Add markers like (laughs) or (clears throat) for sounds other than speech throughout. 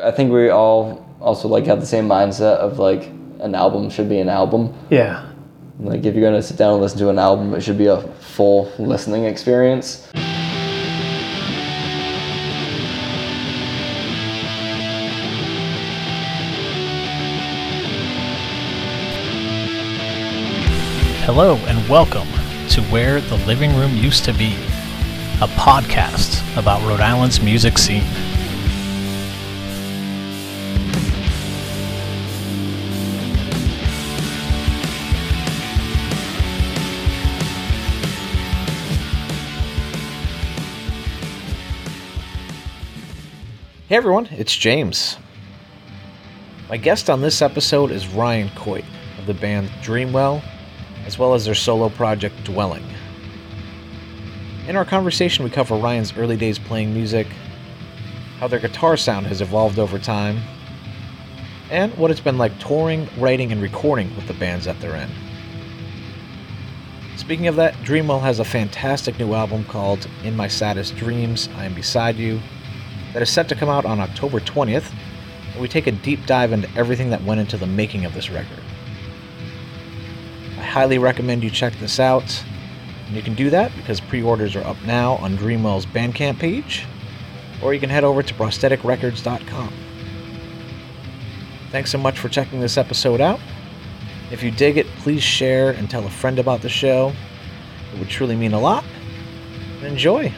I think we all also like have the same mindset of like an album should be an album. Yeah. Like if you're gonna sit down and listen to an album, it should be a full listening experience. Hello and welcome to Where the Living Room Used to Be, a podcast about Rhode Island's music scene. Hey everyone, it's James. My guest on this episode is Ryan Couitt of the band Dreamwell, as well as their solo project Dwelling. In our conversation, we cover Ryan's early days playing music, how their guitar sound has evolved over time, and what it's been like touring, writing, and recording with the bands at their end. Speaking of that, Dreamwell has a fantastic new album called In My Saddest Dreams, I Am Beside You, that is set to come out on October 20th, and we take a deep dive into everything that went into the making of this record. I highly recommend you check this out, and you can do that because pre orders are up now on Dreamwell's Bandcamp page, or you can head over to prostheticrecords.com. Thanks so much for checking this episode out. If you dig it, please share and tell a friend about the show. It would truly mean a lot. Enjoy.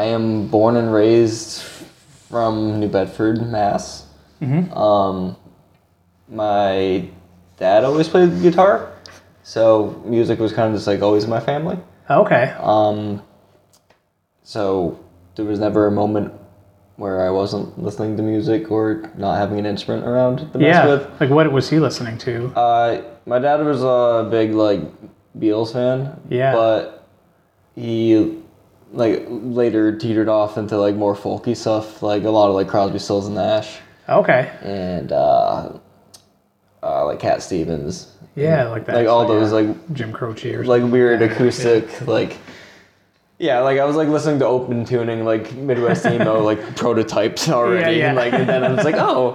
I am born and raised from New Bedford, Mass. Um, my dad always played guitar, so music was kind of just like always in my family. Okay. Um, so there was never a moment where I wasn't listening to music or not having an instrument around to mess yeah. with. Like, what was he listening to? Uh, my dad was a big like Beatles fan. Yeah. But he like later teetered off into like more folky stuff, like a lot of like Crosby, Stills and Nash, Okay. and uh, uh, like Cat Stevens. Yeah, like that. Like all so, those yeah. like Jim Croce or like weird Yeah, acoustic like. Yeah, like I was like listening to open tuning, like Midwest emo, (laughs) like prototypes already, Yeah, yeah. and like and then I was like, (laughs) oh,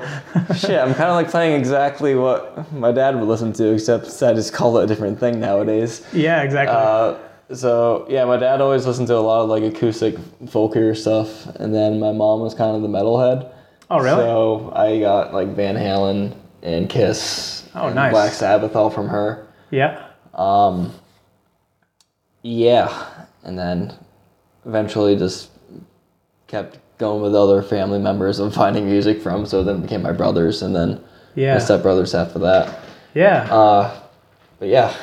shit, I'm kind of like playing exactly what my dad would listen to, except I just call it a different thing nowadays. Yeah, exactly. Uh, so yeah, my dad always listened to a lot of like acoustic folkier stuff, and then my mom was kind of the metalhead. oh, really? So I got like Van Halen and Kiss, Oh, and nice. Black Sabbath all from her. yeah. Um, yeah, and then eventually just kept going with other family members of finding music from. So then it became my brothers, and then Yeah. my stepbrothers after that. Yeah. Uh, but yeah,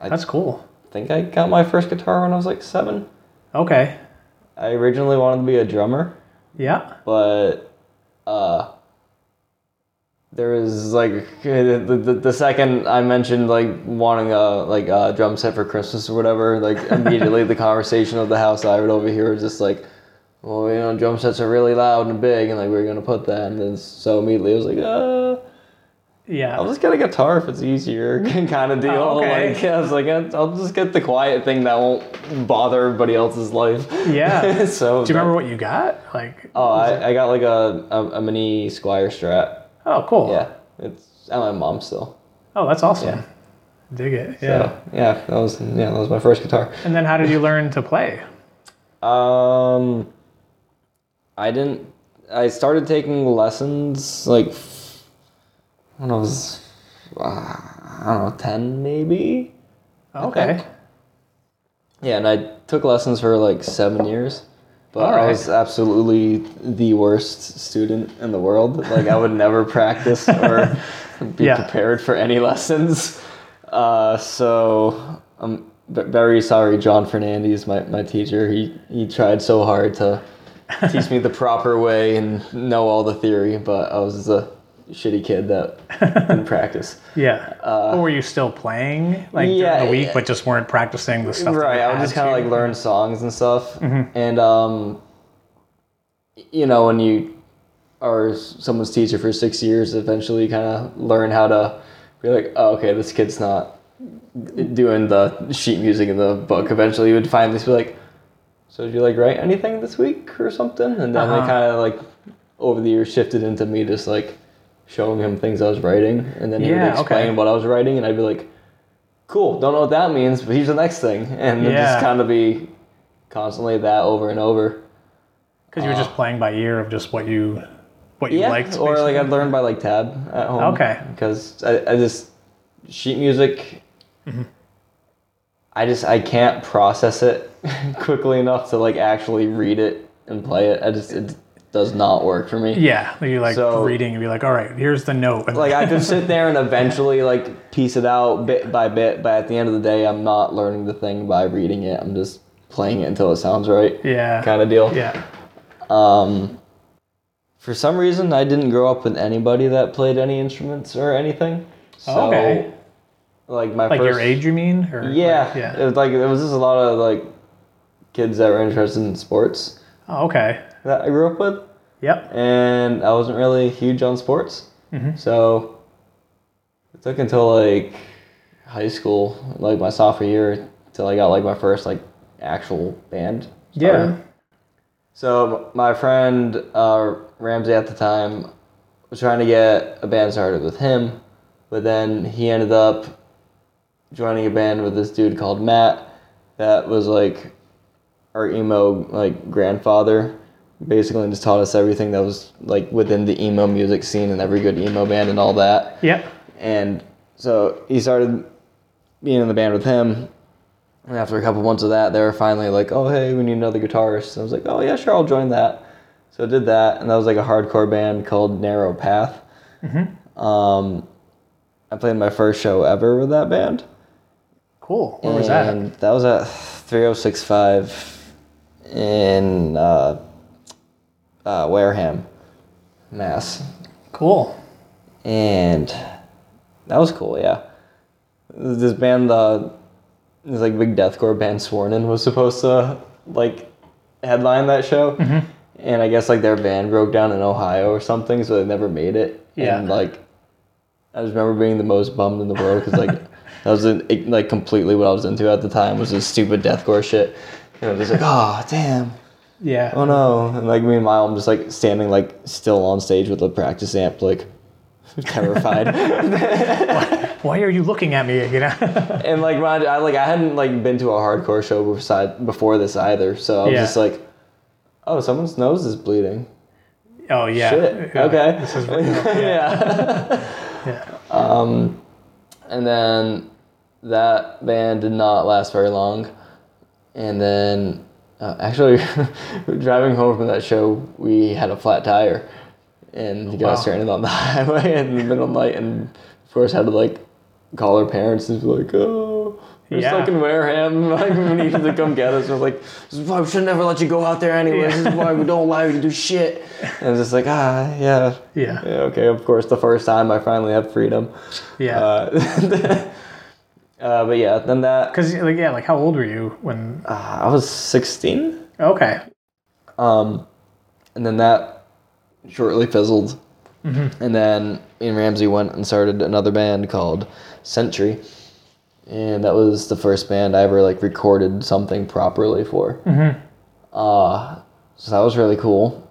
I That's cool. Think I got my first guitar when I was like seven. Okay. I originally wanted to be a drummer, Yeah. but uh, there was like (laughs) the, the, the second I mentioned like wanting a like a drum set for Christmas or whatever, like (laughs) immediately the conversation of the house I would overhear was just like, well, you know, drum sets are really loud and big, and like we're gonna put that, and then so immediately I was like, uh. Yeah. I'll just get a guitar if it's easier, (laughs) kind of deal. Oh, okay. Like, I was like, I'll just get the quiet thing that won't bother everybody else's life. Yeah. (laughs) so. Do you remember what you got? Like. Oh, I, I got like a, a, a mini Squier Strat. Oh, cool. Yeah, it's at my mom's still. Oh, that's awesome. Yeah. Dig it. Yeah. So, yeah, that was yeah, that was my first guitar. And then how did you learn to play? (laughs) Um, I didn't. I started taking lessons like when I was, uh, I don't know, ten maybe. Okay. Yeah, and I took lessons for like seven years, but I was absolutely the worst student in the world. Like I would (laughs) never practice or be Yeah. prepared for any lessons. Uh, so I'm very sorry, John Fernandez, my, my teacher. He he tried so hard to teach me the proper way and know all the theory, but I was a shitty kid that (laughs) didn't practice. Yeah. or were you still playing like Uh, yeah, during the week, yeah. but just weren't practicing the stuff? right i would just kind of like learn songs and stuff Mm-hmm. and um you know when you are someone's teacher for six years eventually you kind of learn how to be like oh, okay this kid's not doing the sheet music in the book, eventually you would finally be like, "So did you like write anything this week or something?" And then Uh-huh. they kind of like over the years shifted into me just like showing him things I was writing, and then he would explain okay. what I was writing, and I'd be like, "Cool, don't know what that means, but here's the next thing," (laughs) and Yeah. just kind of be constantly that over and over. Because you were just playing by ear of just what you what you Yeah, liked. or like? I'd learn by like tab at home. Okay. Because I, I just sheet music. Mm-hmm. I just I can't process it (laughs) quickly enough to like actually read it and play it. I just it does not work for me. Yeah, you like So- reading and be like, all right, here's the note. And Like I could sit there and (laughs) eventually like piece it out bit by bit, but at the end of the day, I'm not learning the thing by reading it. I'm just playing it until it sounds right, yeah, kind of deal. yeah. Um, for some reason, I didn't grow up with anybody that played any instruments or anything. So, Oh, Okay. Like my Like first, your age, you mean? Or Yeah, like- yeah. It was like there was just a lot of like kids that were interested in sports Oh, okay. That I grew up with, Yep. and I wasn't really huge on sports. Mm-hmm. So it took until like high school, like my sophomore year, till I got like my first like actual band. started. Yeah. So my friend uh, Ramsey at the time was trying to get a band started with him, but then he ended up joining a band with this dude called Matt that was like our emo like grandfather basically and just taught us everything that was like within the emo music scene and every good emo band and all that Yep. and so he started being in the band with him. And after a couple months of that, they were finally like, "Oh, hey, we need another guitarist." And I was like, "Oh yeah, sure, I'll join that." So I did that, and that was like a hardcore band called Narrow Path. Um, I played my first show ever with that band. Cool. Where was that? That was at 3065 in uh, uh, Wareham, Mass Cool. and that was cool. Yeah, this band, uh, this like big deathcore band, Sworn In, was supposed to like headline that show, Mm-hmm. and I guess like their van broke down in Ohio or something, so they never made it. Yeah. and like I just remember being the most bummed in the world because like (laughs) that was like completely what I was into at the time was this stupid deathcore shit. And I was just like, oh damn Yeah. oh no and like meanwhile i'm just like standing like still on stage with a practice amp like (laughs) terrified (laughs) Why are you looking at me? You know. (laughs) and like my, I like I hadn't like been to a hardcore show beside before this either so I was Yeah. just like oh someone's nose is bleeding oh yeah. shit okay This is yeah. yeah yeah. um and then that band did not last very long and then uh, actually (laughs) driving home from that show we had a flat tire and got Wow. stranded on the (laughs) highway in the middle of the night and of course had to like call our parents and be like oh we're Yeah. stuck in Wareham (laughs) like we need to come get us and I was like this is why we should never let you go out there anyway this is why we don't allow you to do shit and I was just like ah yeah Yeah. yeah, okay, of course, the first time I finally have freedom. Yeah. Uh, uh, but yeah, then that. Because like yeah, like how old were you when? Uh, I was 16. Okay. Um, and then that shortly fizzled. And then me and Ramsey went and started another band called Sentry. And that was the first band I ever like recorded something properly for. Uh, so that was really cool.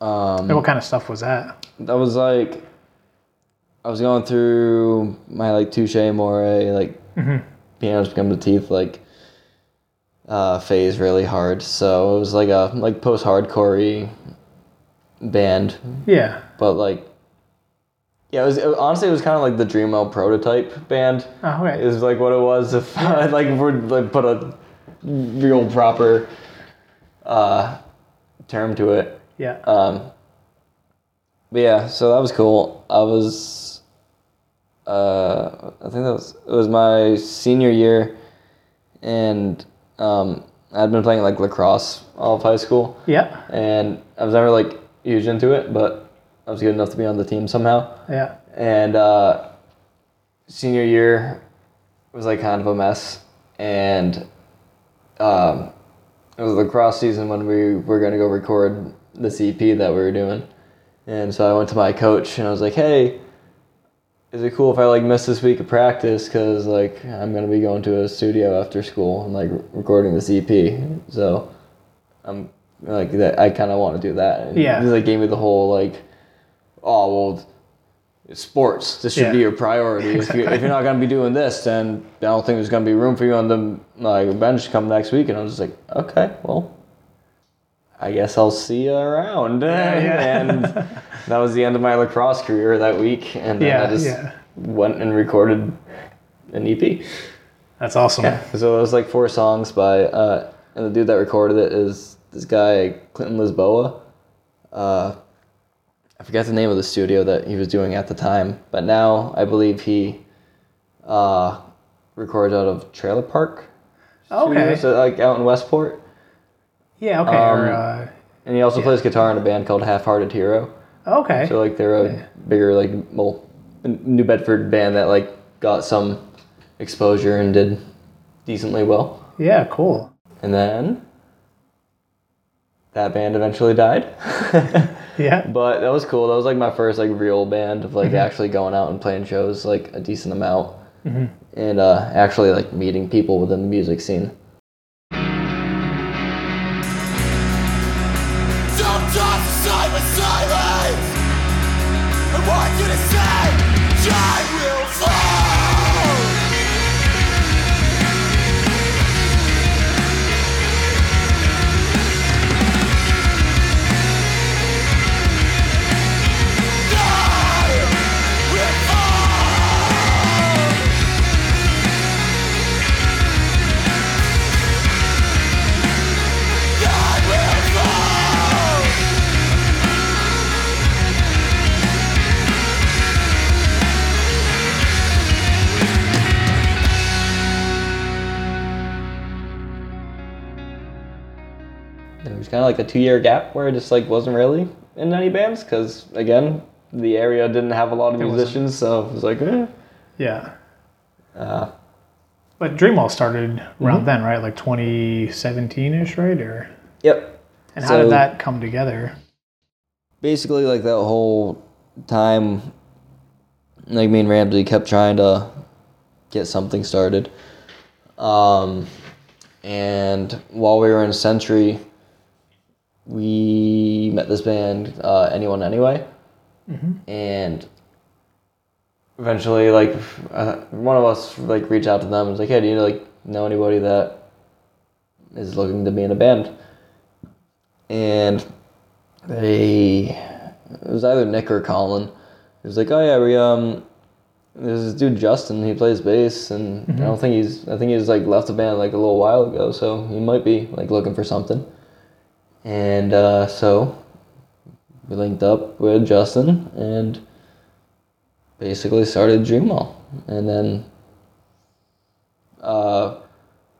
Um, And what kind of stuff was that? that was like I was going through my like Touché Amoré like pianos become the teeth like uh, phase really hard. So it was like a like post hardcore band, Yeah. but like yeah, it was it, honestly it was kind of like the Dreamo prototype band. Oh, okay. Is like what it was if I (laughs) like would like put a real proper uh, term to it. Yeah. Um, but yeah, so that was cool. I was, uh, I think that was it was my senior year, and um, I'd been playing like lacrosse all of high school, yeah. and I was never like huge into it, but I was good enough to be on the team somehow. Yeah. And uh, senior year was like kind of a mess, and um, it was lacrosse season when we were gonna go record the EP that we were doing, and so I went to my coach and I was like, "Hey, is it cool if I like miss this week of practice because like I'm gonna be going to a studio after school and like recording this EP. So I'm like that. I kind of want to do that. And Yeah. He like gave me the whole like, oh well, sports. This should be your priority. If, you, if you're not gonna be doing this, then I don't think there's gonna be room for you on the like bench come next week. And I was just like, okay, well. I guess I'll see you around. yeah. (laughs) and that was the end of my lacrosse career that week. And then Yeah, I just yeah. went and recorded an EP. That's awesome. So it was like four songs by, uh, and the dude that recorded it is this guy, Clinton Lisboa. Uh, I forget the name of the studio that he was doing at the time, but now I believe he uh, records out of Trailer Park. Okay. Studios, uh, like out in Westport. Yeah. Okay. or, Um, uh, And he also plays guitar in a band called Half Hearted Hero. okay. So like they're a bigger like New Bedford band that like got some exposure and did decently well. yeah. Cool. And then that band eventually died. (laughs) Yeah. but that was cool. That was like my first like real band of like actually going out and playing shows like a decent amount. And uh, actually like meeting people within the music scene. Kind of like a two year gap where I just like wasn't really in any bands because again the area didn't have a lot of wasn't- musicians, so it was like, eh. Yeah. Uh, But Dreamwell started around Mm-hmm. then, right? Like 2017 ish, right? Or yep. and how So- did that come together? basically like that whole time like me and Ramsey kept trying to get something started. Um and while we were in Sentry we met this band uh, Anyone Anyway. And eventually like uh, one of us like reached out to them and was like, "Hey, do you like know anybody that is looking to be in a band?" And they it was either Nick or Colin. He was like, "Oh yeah, we um, there's this dude Justin. He plays bass, and I don't think he's. I think he's like left the band like a little while ago, so he might be like looking for something." And uh, so we linked up with Justin and basically started Dreamwell, and then uh,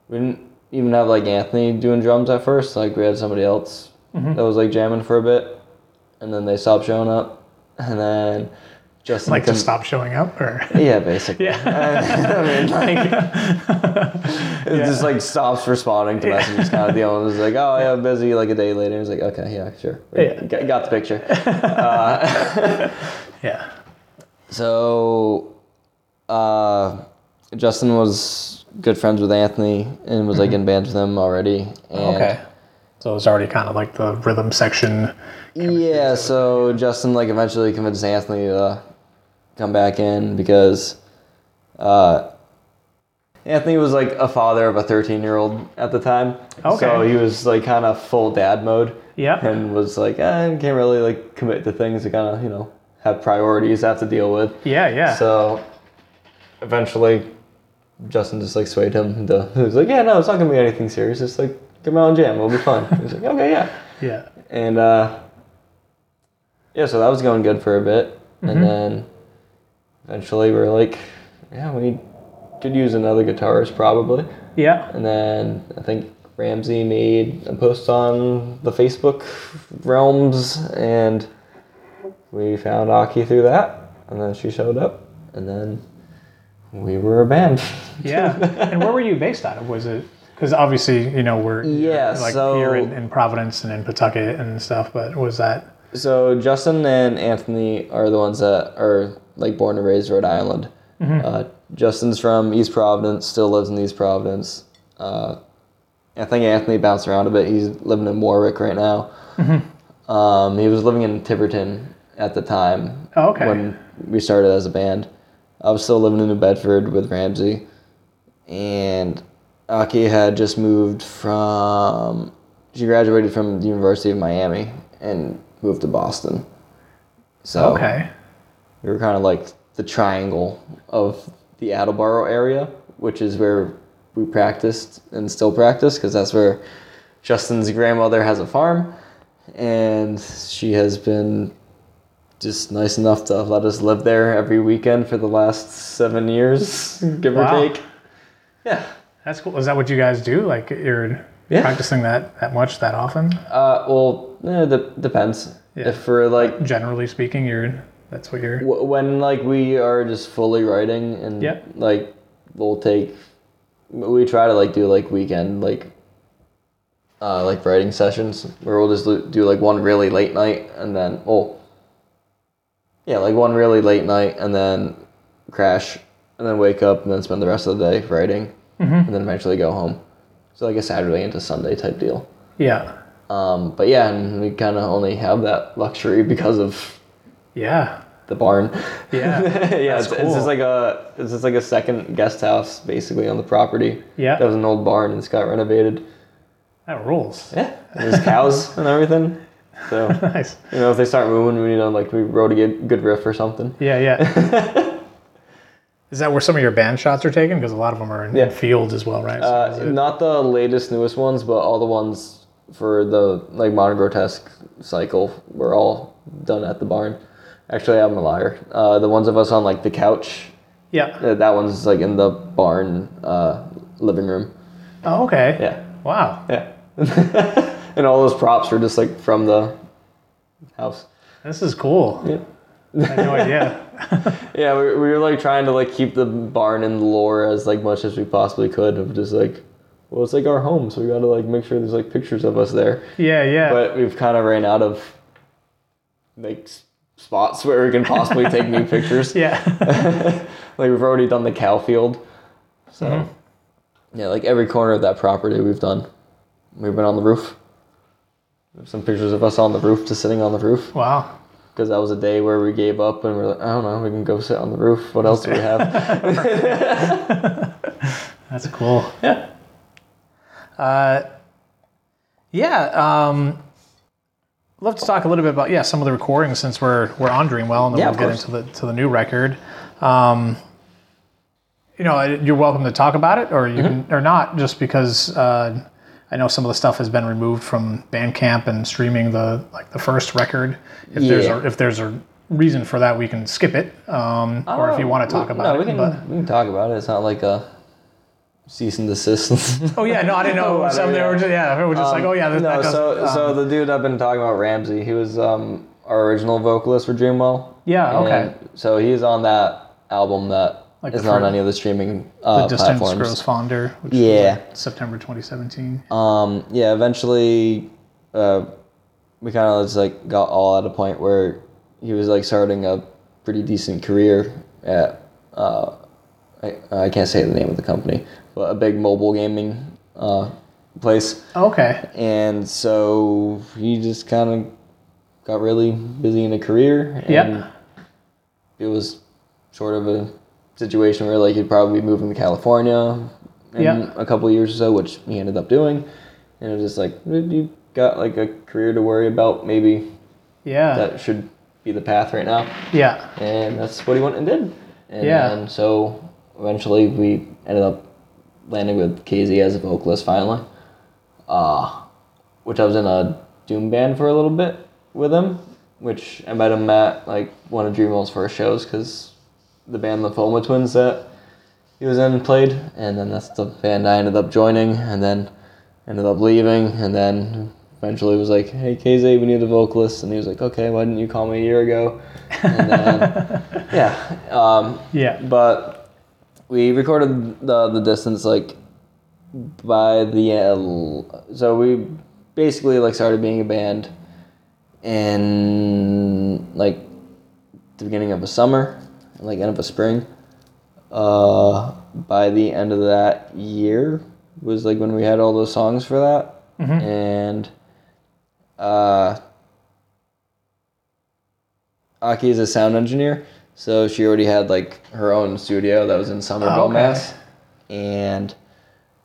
we didn't even have like Anthony doing drums at first. Like we had somebody else that was like jamming for a bit, and then they stopped showing up, and then Justin Like to stop showing up, or Yeah, basically. Yeah. (laughs) I mean, like, it just like stops responding to messages. Kind of deal. And it's like, oh yeah, I'm busy. Like a day later, it's like, okay, yeah, sure, Yeah. Got, got the picture. (laughs) (laughs) yeah, So, uh, Justin was good friends with Anthony and was like in bands with him already. And okay. So it was already kind of like the rhythm section. Yeah, so Justin like eventually convinced Anthony to come back in because uh, Anthony was like a father of a 13 year old at the time. Okay. So he was like kind of full dad mode Yeah. and was like, I can't really like commit to things. I kind of, you know, have priorities I have to deal with. Yeah, yeah. So eventually Justin just like swayed him into, (laughs) he was like, yeah, no, it's not going to be anything serious. It's like, come out and jam. It'll be fun. He was like, okay, yeah. yeah. And uh, yeah, so that was going good for a bit, and then eventually we are like, yeah, we could use another guitarist probably. Yeah. And then I think Ramsey made a post on the Facebook realms, and we found Aki through that, and then she showed up, and then we were a band. (laughs) Yeah. and where were you based out of? Was it because obviously you know we're Yeah, like so- here in, in Providence and in Pawtucket and stuff, but was that so Justin and Anthony are the ones that are like born and raised Rhode Island. Uh, Justin's from East Providence, still lives in East Providence. Uh, I think Anthony bounced around a bit. He's living in Warwick right now. Um, he was living in Tiverton at the time Oh, okay. when we started as a band. I was still living in New Bedford with Ramsey, and Aki had just moved from. She graduated from the University of Miami and moved to Boston. So okay. we were kind of like the triangle of the Attleboro area, which is where we practiced and still practice because that's where Justin's grandmother has a farm, and she has been just nice enough to let us live there every weekend for the last seven years, (laughs) give Wow. or take. Yeah. That's cool. Is that what you guys do? Like you're Yeah. practicing that that much that often? Uh, well, eh, de- depends. Yeah. If for like Generally speaking, you're that's what you're. w- when like we are just fully writing and Yeah. like we'll take we try to like do like weekend like uh like writing sessions where we'll just do do, like one really late night and then oh yeah like one really late night and then crash and then wake up and then spend the rest of the day writing and then eventually go home so like a saturday into sunday type deal Yeah. Um but yeah and we kind of only have that luxury because of Yeah. the barn Yeah. (laughs) yeah, it's, it's just like a it's just like a second guest house basically on the property. Yeah. That was an old barn and it's got renovated. That rules. Yeah. There's cows (laughs) and everything. So (laughs) Nice. you know if they start moving, we need to like we wrote a good, good riff or something. Yeah, yeah. Is that where some of your band shots are taken? Because a lot of them are in Yeah. fields as well, right? So Uh, it- not the latest newest ones, but all the ones for the like modern grotesque cycle We're all done at the barn. Actually, I'm a liar. Uh, the ones of us on like the couch, yeah. uh, that one's like in the barn uh, living room. Oh, okay. Yeah. Wow. Yeah. (laughs) and all those props were just like from the house. This is cool. Yeah. I had no (laughs) idea. Yeah, we, we were like trying to like keep the barn and lore as like much as we possibly could of just like, well, it's like our home, so we gotta like make sure there's like pictures of us there. Yeah, yeah. But we've kind of ran out of like spots where we can possibly take new (laughs) pictures. yeah. (laughs) Like we've already done the cow field, so mm-hmm. yeah, like every corner of that property we've done. We've been on the roof. There's some pictures of us on the roof, just sitting on the roof. wow. because that was a day where we gave up and we're like, I don't know, we can go sit on the roof. What else do we have? (laughs) That's cool. Yeah. Uh, yeah. Um, love to talk a little bit about yeah some of the recordings since we're we're on Dreamwell and then Yeah, we'll get course. into the to the new record. Um, you know, you're welcome to talk about it or you Mm-hmm. can or not, just because uh, I know some of the stuff has been removed from Bandcamp and streaming the like the first record. If there's Yeah. a, if there's a reason for that, we can skip it. Um, or if you want to talk no, about we it, can, but we can talk about it. It's not like a cease and desist. (laughs) Oh yeah, no, I didn't know. Some they were yeah. just yeah, they were just like, oh yeah, that, no, that so um, so the dude I've been talking about, Ramsey, he was um, our original vocalist for Dreamwell. yeah, okay. So he's on that album that Like is not on any of the streaming uh, the distance platforms. grows fonder, which Yeah. was like September 2017. Um, yeah, eventually, uh, we kind of just like got all at a point where he was like starting a pretty decent career at uh, I, I can't say the name of the company, a big mobile gaming uh, place, Okay, and so he just kind of got really busy in a career. And Yeah. it was sort of a situation where like he'd probably be moving to California in Yeah. a couple of years or so, which he ended up doing. And it was just like you got like a career to worry about. Maybe yeah, that should be the path right now. yeah, And that's what he went and did. And Yeah. then so eventually we ended up landing with KZ as a vocalist finally. Uh, which I was in a doom band for a little bit with him, which I met him at like one of Dreamwell's first shows because the band Lymphoma Twins that he was in played, and then that's the band I ended up joining, and then ended up leaving, and then eventually was like, "Hey KZ, we need a vocalist," and he was like, "Okay, why didn't you call me a year ago?" And then (laughs) yeah, um, yeah, but we recorded the the distance like by the uh, so we basically like started being a band in like the beginning of the summer, like end of the spring. Uh, by the end of that year was like when we had all those songs for that, and uh, Aki is a sound engineer, so she already had like her own studio that was in Somerville, Oh, okay. Mass, and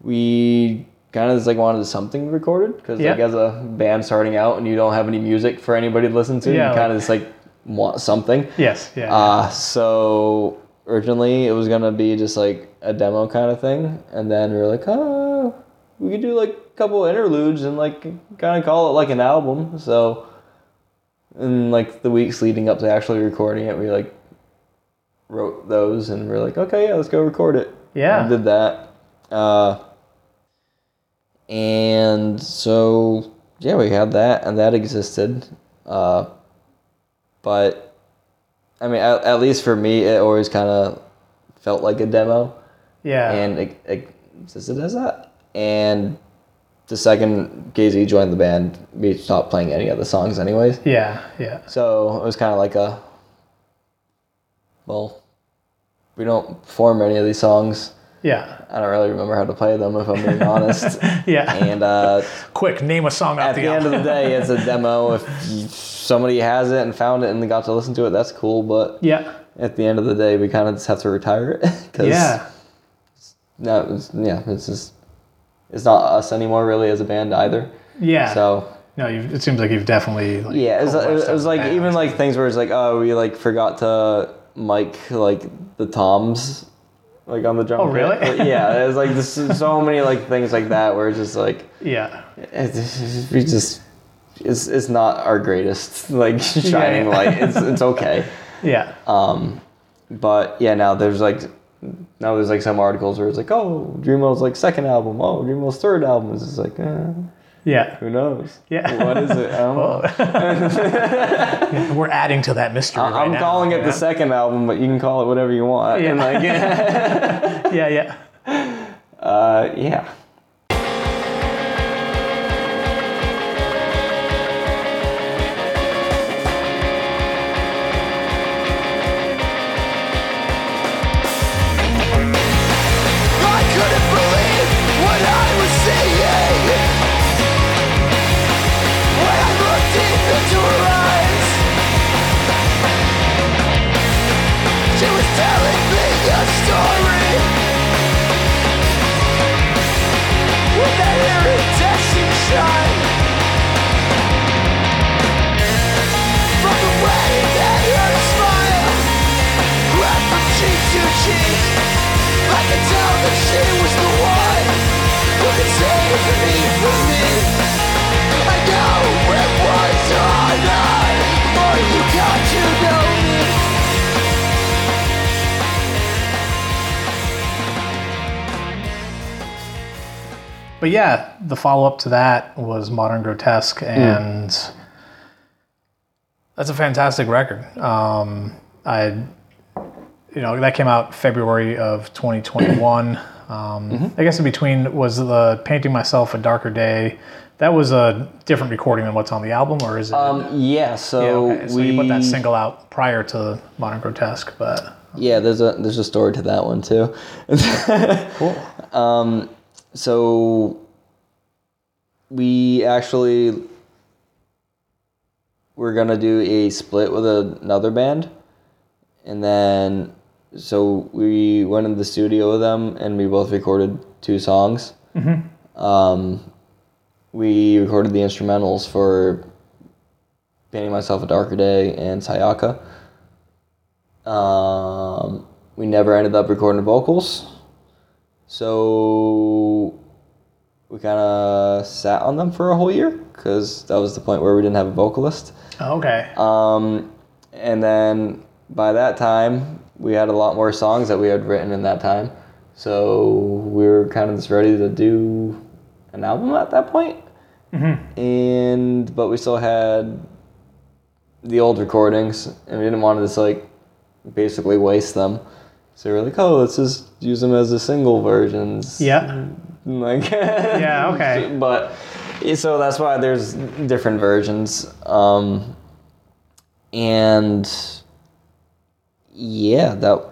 we kind of just like wanted something recorded because like as a band starting out and you don't have any music for anybody to listen to, Yeah, you kind like- of just like want something. Yes. Yeah. Uh, so originally it was gonna be just like a demo kind of thing, and then we were like, oh, we could do like a couple interludes and like kind of call it like an album. So in like the weeks leading up to actually recording it, we like wrote those and we are like, okay, yeah, let's go record it. Yeah. And did that. Uh, and so yeah, we had that, and that existed. Uh, but I mean, at, at least for me, it always kind of felt like a demo, yeah. and it, it existed as that. And the second KZ joined the band, we stopped playing any of the songs, anyways. yeah. Yeah. So it was kind of like a, well, we don't perform any of these songs. Yeah. I don't really remember how to play them, if I'm being honest. (laughs) Yeah. And uh, Quick, name a song at the, the end of the day, it's a demo. If somebody has it and found it and they got to listen to it, that's cool. But yeah. at the end of the day, we kind of just have to retire it because Yeah. no, it's, yeah, it's just it's not us anymore really as a band either. Yeah. So no, you've, it seems like you've definitely. Like, yeah, it was, it was, it was like even like things where it's like oh we like forgot to mic like the toms like on the drum. Oh, really? But yeah, there's like this, (laughs) so many like things like that where it's just like Yeah. it's, we just it's it's not our greatest like (laughs) shining yeah. light. It's it's okay. (laughs) Yeah. Um, but yeah, now there's like now there's like some articles where it's like, oh, Dreamwell's like second album. Oh, Dreamwell's third album. It's just like, eh, yeah. who knows? Yeah. What is it? Know. (laughs) We're adding to that mystery. I- right now, calling it the know? second album, but you can call it whatever you want. Yeah. And (laughs) like, (laughs) Yeah. Yeah. uh, yeah. Save me from me. I know it was or But yeah, the follow up to that was Modern Grotesque, and that's a fantastic record. Um, I, you know, that came out February of 2021. (clears throat) Um, I guess in between was the Painting Myself a Darker Day. That was a different recording than what's on the album, or is it? Um, yeah. yeah, So okay. So we you put that single out prior to Modern Grotesque, but Yeah, there's a there's a story to that one too. (laughs) cool. Um, so we actually we're gonna do a split with another band, and then so we went in the studio with them, and we both recorded two songs. Um, we recorded the instrumentals for "Painting Myself a Darker Day" and "Sayaka." Um, we never ended up recording vocals. So we kind of sat on them for a whole year because that was the point where we didn't have a vocalist. Okay. Um, and then by that time, we had a lot more songs that we had written in that time. So we were kind of just ready to do an album at that point. And but we still had the old recordings, and we didn't want to just like basically waste them. So we're like, oh, let's just use them as the single versions. Yeah. (laughs) Like (laughs) Yeah, okay. But so that's why there's different versions. Um, and yeah, that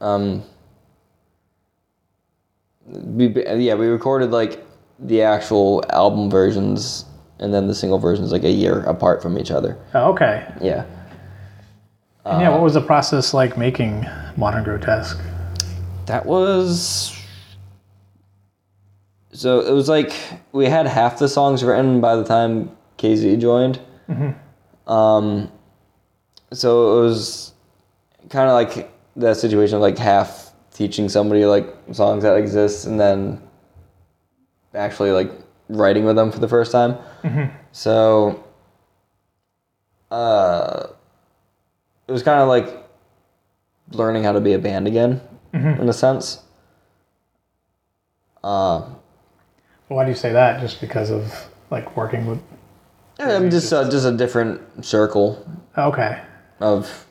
um, we yeah we recorded like the actual album versions and then the single versions like a year apart from each other. Oh, okay. Yeah. And yeah, what was the process like making Modern Grotesque? That was so it was like we had half the songs written by the time KZ joined. Um, so it was kind of like that situation of like half teaching somebody like songs that exist and then actually like writing with them for the first time. So uh, it was kind of like learning how to be a band again in a sense. Uh, Why do you say that? Just because of like working with. I'm just uh, just a different circle Okay. of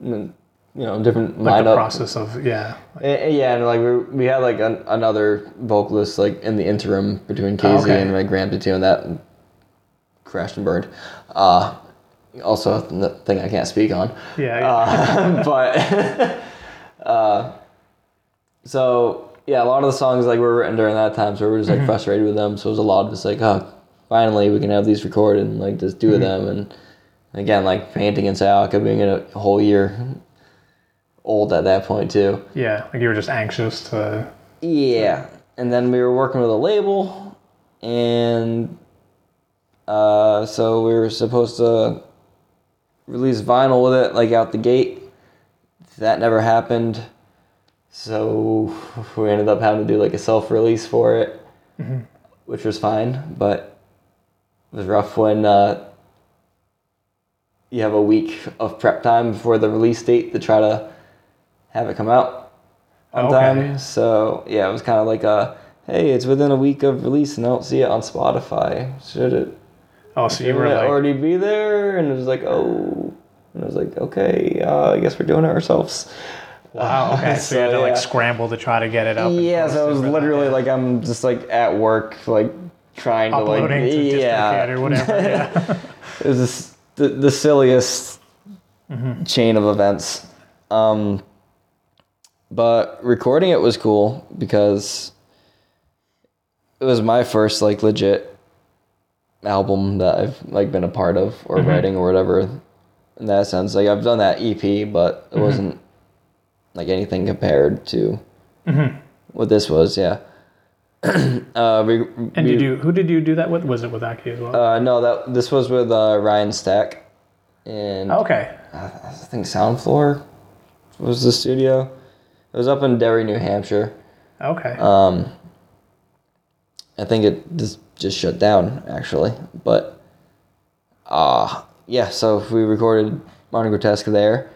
mm, you know different Like the lineup. process of yeah. Eh, eh, Yeah, and like we, we had like an, another vocalist like in the interim between KZ okay. and like Graham too, and that crashed and burned. Uh, also a thing I can't speak on. Yeah. yeah. Uh, (laughs) but (laughs) uh, so yeah, a lot of the songs like were written during that time, so we were just like frustrated with them. So it was a lot of just like, oh, finally we can have these recorded and like just do them. And again, like painting and Sayaka being a whole year old at that point too. yeah. Like you were just anxious to. Yeah, and then we were working with a label, and uh, so we were supposed to release vinyl with it, like out the gate. That never happened, so (laughs) we ended up having to do like a self-release for it, which was fine, but it was rough when uh, you have a week of prep time before the release date to try to have it come out on Okay. time. So yeah, it was kind of like a hey, it's within a week of release and I don't see it on Spotify. Should it, Oh, so you were like. already be there? And it was like oh, and I was like okay, uh, I guess we're doing it ourselves. Wow. Okay. So, you had to like yeah. scramble to try to get it up. Yeah, so it was literally like I'm just like at work, like trying to like to yeah, or whatever. Yeah. (laughs) it was just the, the silliest Mm-hmm. chain of events. Um, but recording it was cool because it was my first like legit album that I've like been a part of or Mm-hmm. writing or whatever. In that sense, like I've done that EP, but Mm-hmm. it wasn't like anything compared to Mm-hmm. what this was. Yeah. (clears throat) uh, we, And we- did you? Who did you do that with? Was it with Aki as well? Uh, no, that this was with uh, Ryan Stack, and okay. I think Soundfloor was the studio. It was up in Derry, New Hampshire. Okay. Um, I think it just just shut down actually, but uh yeah. So we recorded Modern Grotesque there.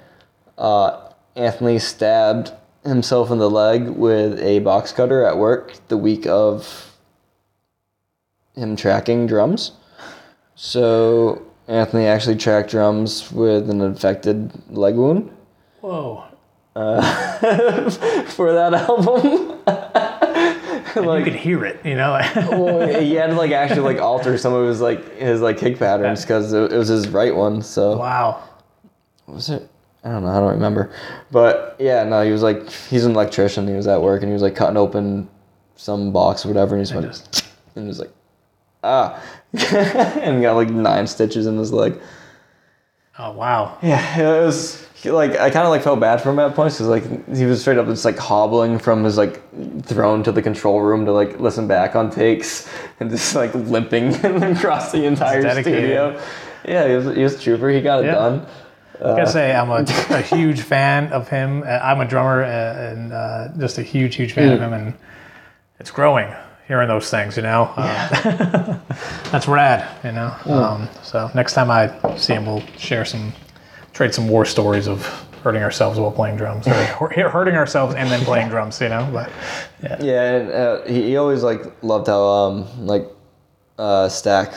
Uh, Anthony stabbed himself in the leg with a box cutter at work the week of him tracking drums. So Anthony actually tracked drums with an infected leg wound Whoa. uh, (laughs) for that album. You could hear it. You know. (laughs) well, he had to like actually like alter some of his like his like kick patterns because it, it was his right one. So wow. what was it? I don't know. I don't remember. But yeah, no, he was like he's an electrician. He was at work and he was like cutting open some box or whatever, and he just went just- (tsk) and he was like ah, (laughs) and got like nine stitches in his leg. Oh wow. Yeah, it was he, like I kind of like felt bad for him at points because like he was straight up just like hobbling from his like throne to the control room to like listen back on takes (laughs) and just like limping (laughs) across the entire studio. Yeah, he was he was a trooper. He got it Yeah. done. I gotta say, I'm a, (laughs) a huge fan of him. Uh, I'm a drummer uh, and uh, just a huge, huge fan of him, and it's growing. Hearing those things, you know, uh, that's rad, you know. Um, so next time I see him, we'll share some, trade some war stories of hurting ourselves while playing drums, or hurting ourselves and then playing drums, you know. But Yeah, Yeah, and uh, he, he always like loved how um like uh Stack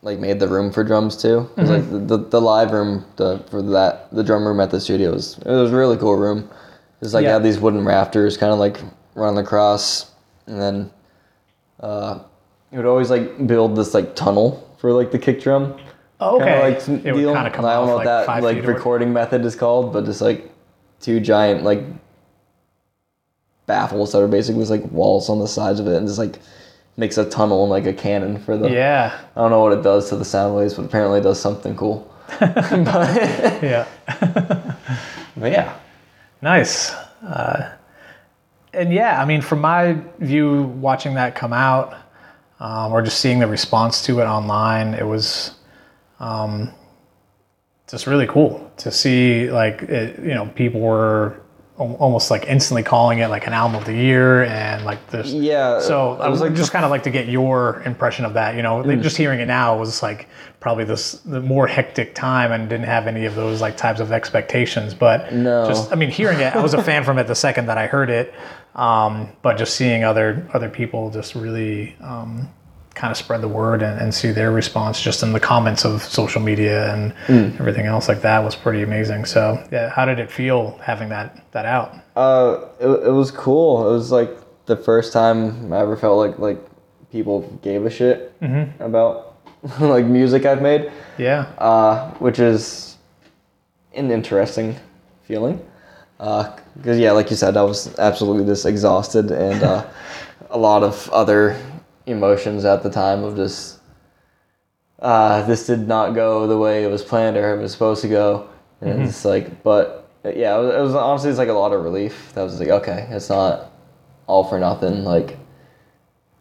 like made the room for drums too. Was like the, the, the live room the, for that the drum room at the studio was it was a really cool room. It's like Yeah. had these wooden rafters kind of like running across, and then uh he would always like build this like tunnel for like the kick drum. Oh, Kinda, okay. like, it deal. kind of come I don't know like what that like feet or recording method is called, but just like two giant like baffles that are basically just, like walls on the sides of it, and just like makes a tunnel and like a cannon for the. Yeah. I don't know what it does to the sound waves, but apparently it does something cool. (laughs) but, Yeah. (laughs) but yeah, Nice. Uh, and yeah, I mean, from my view, watching that come out, um, or just seeing the response to it online, it was um, just really cool to see. Like, it, you know, people were almost like instantly calling it like an album of the year, and like this. yeah. So I was like just kind of like to get your impression of that. You know, like, just hearing it now was like probably this the more hectic time and didn't have any of those like types of expectations. But No. just I mean, hearing it, I was a fan from it the second that I heard it. Um, but just seeing other other people just really um, kind of spread the word and, and see their response just in the comments of social media and everything else like that was pretty amazing. So yeah, how did it feel having that that out? Uh, it, it was cool. It was like the first time I ever felt like like people gave a shit about (laughs) like music I've made, Yeah. uh, which is an interesting feeling. Because yeah, like you said, I was absolutely just exhausted and uh, (laughs) a lot of other emotions at the time of just uh, this did not go the way it was planned or it was supposed to go, and it's like, but yeah, it was, it was honestly it's like a lot of relief. That was like okay, it's not all for nothing, like.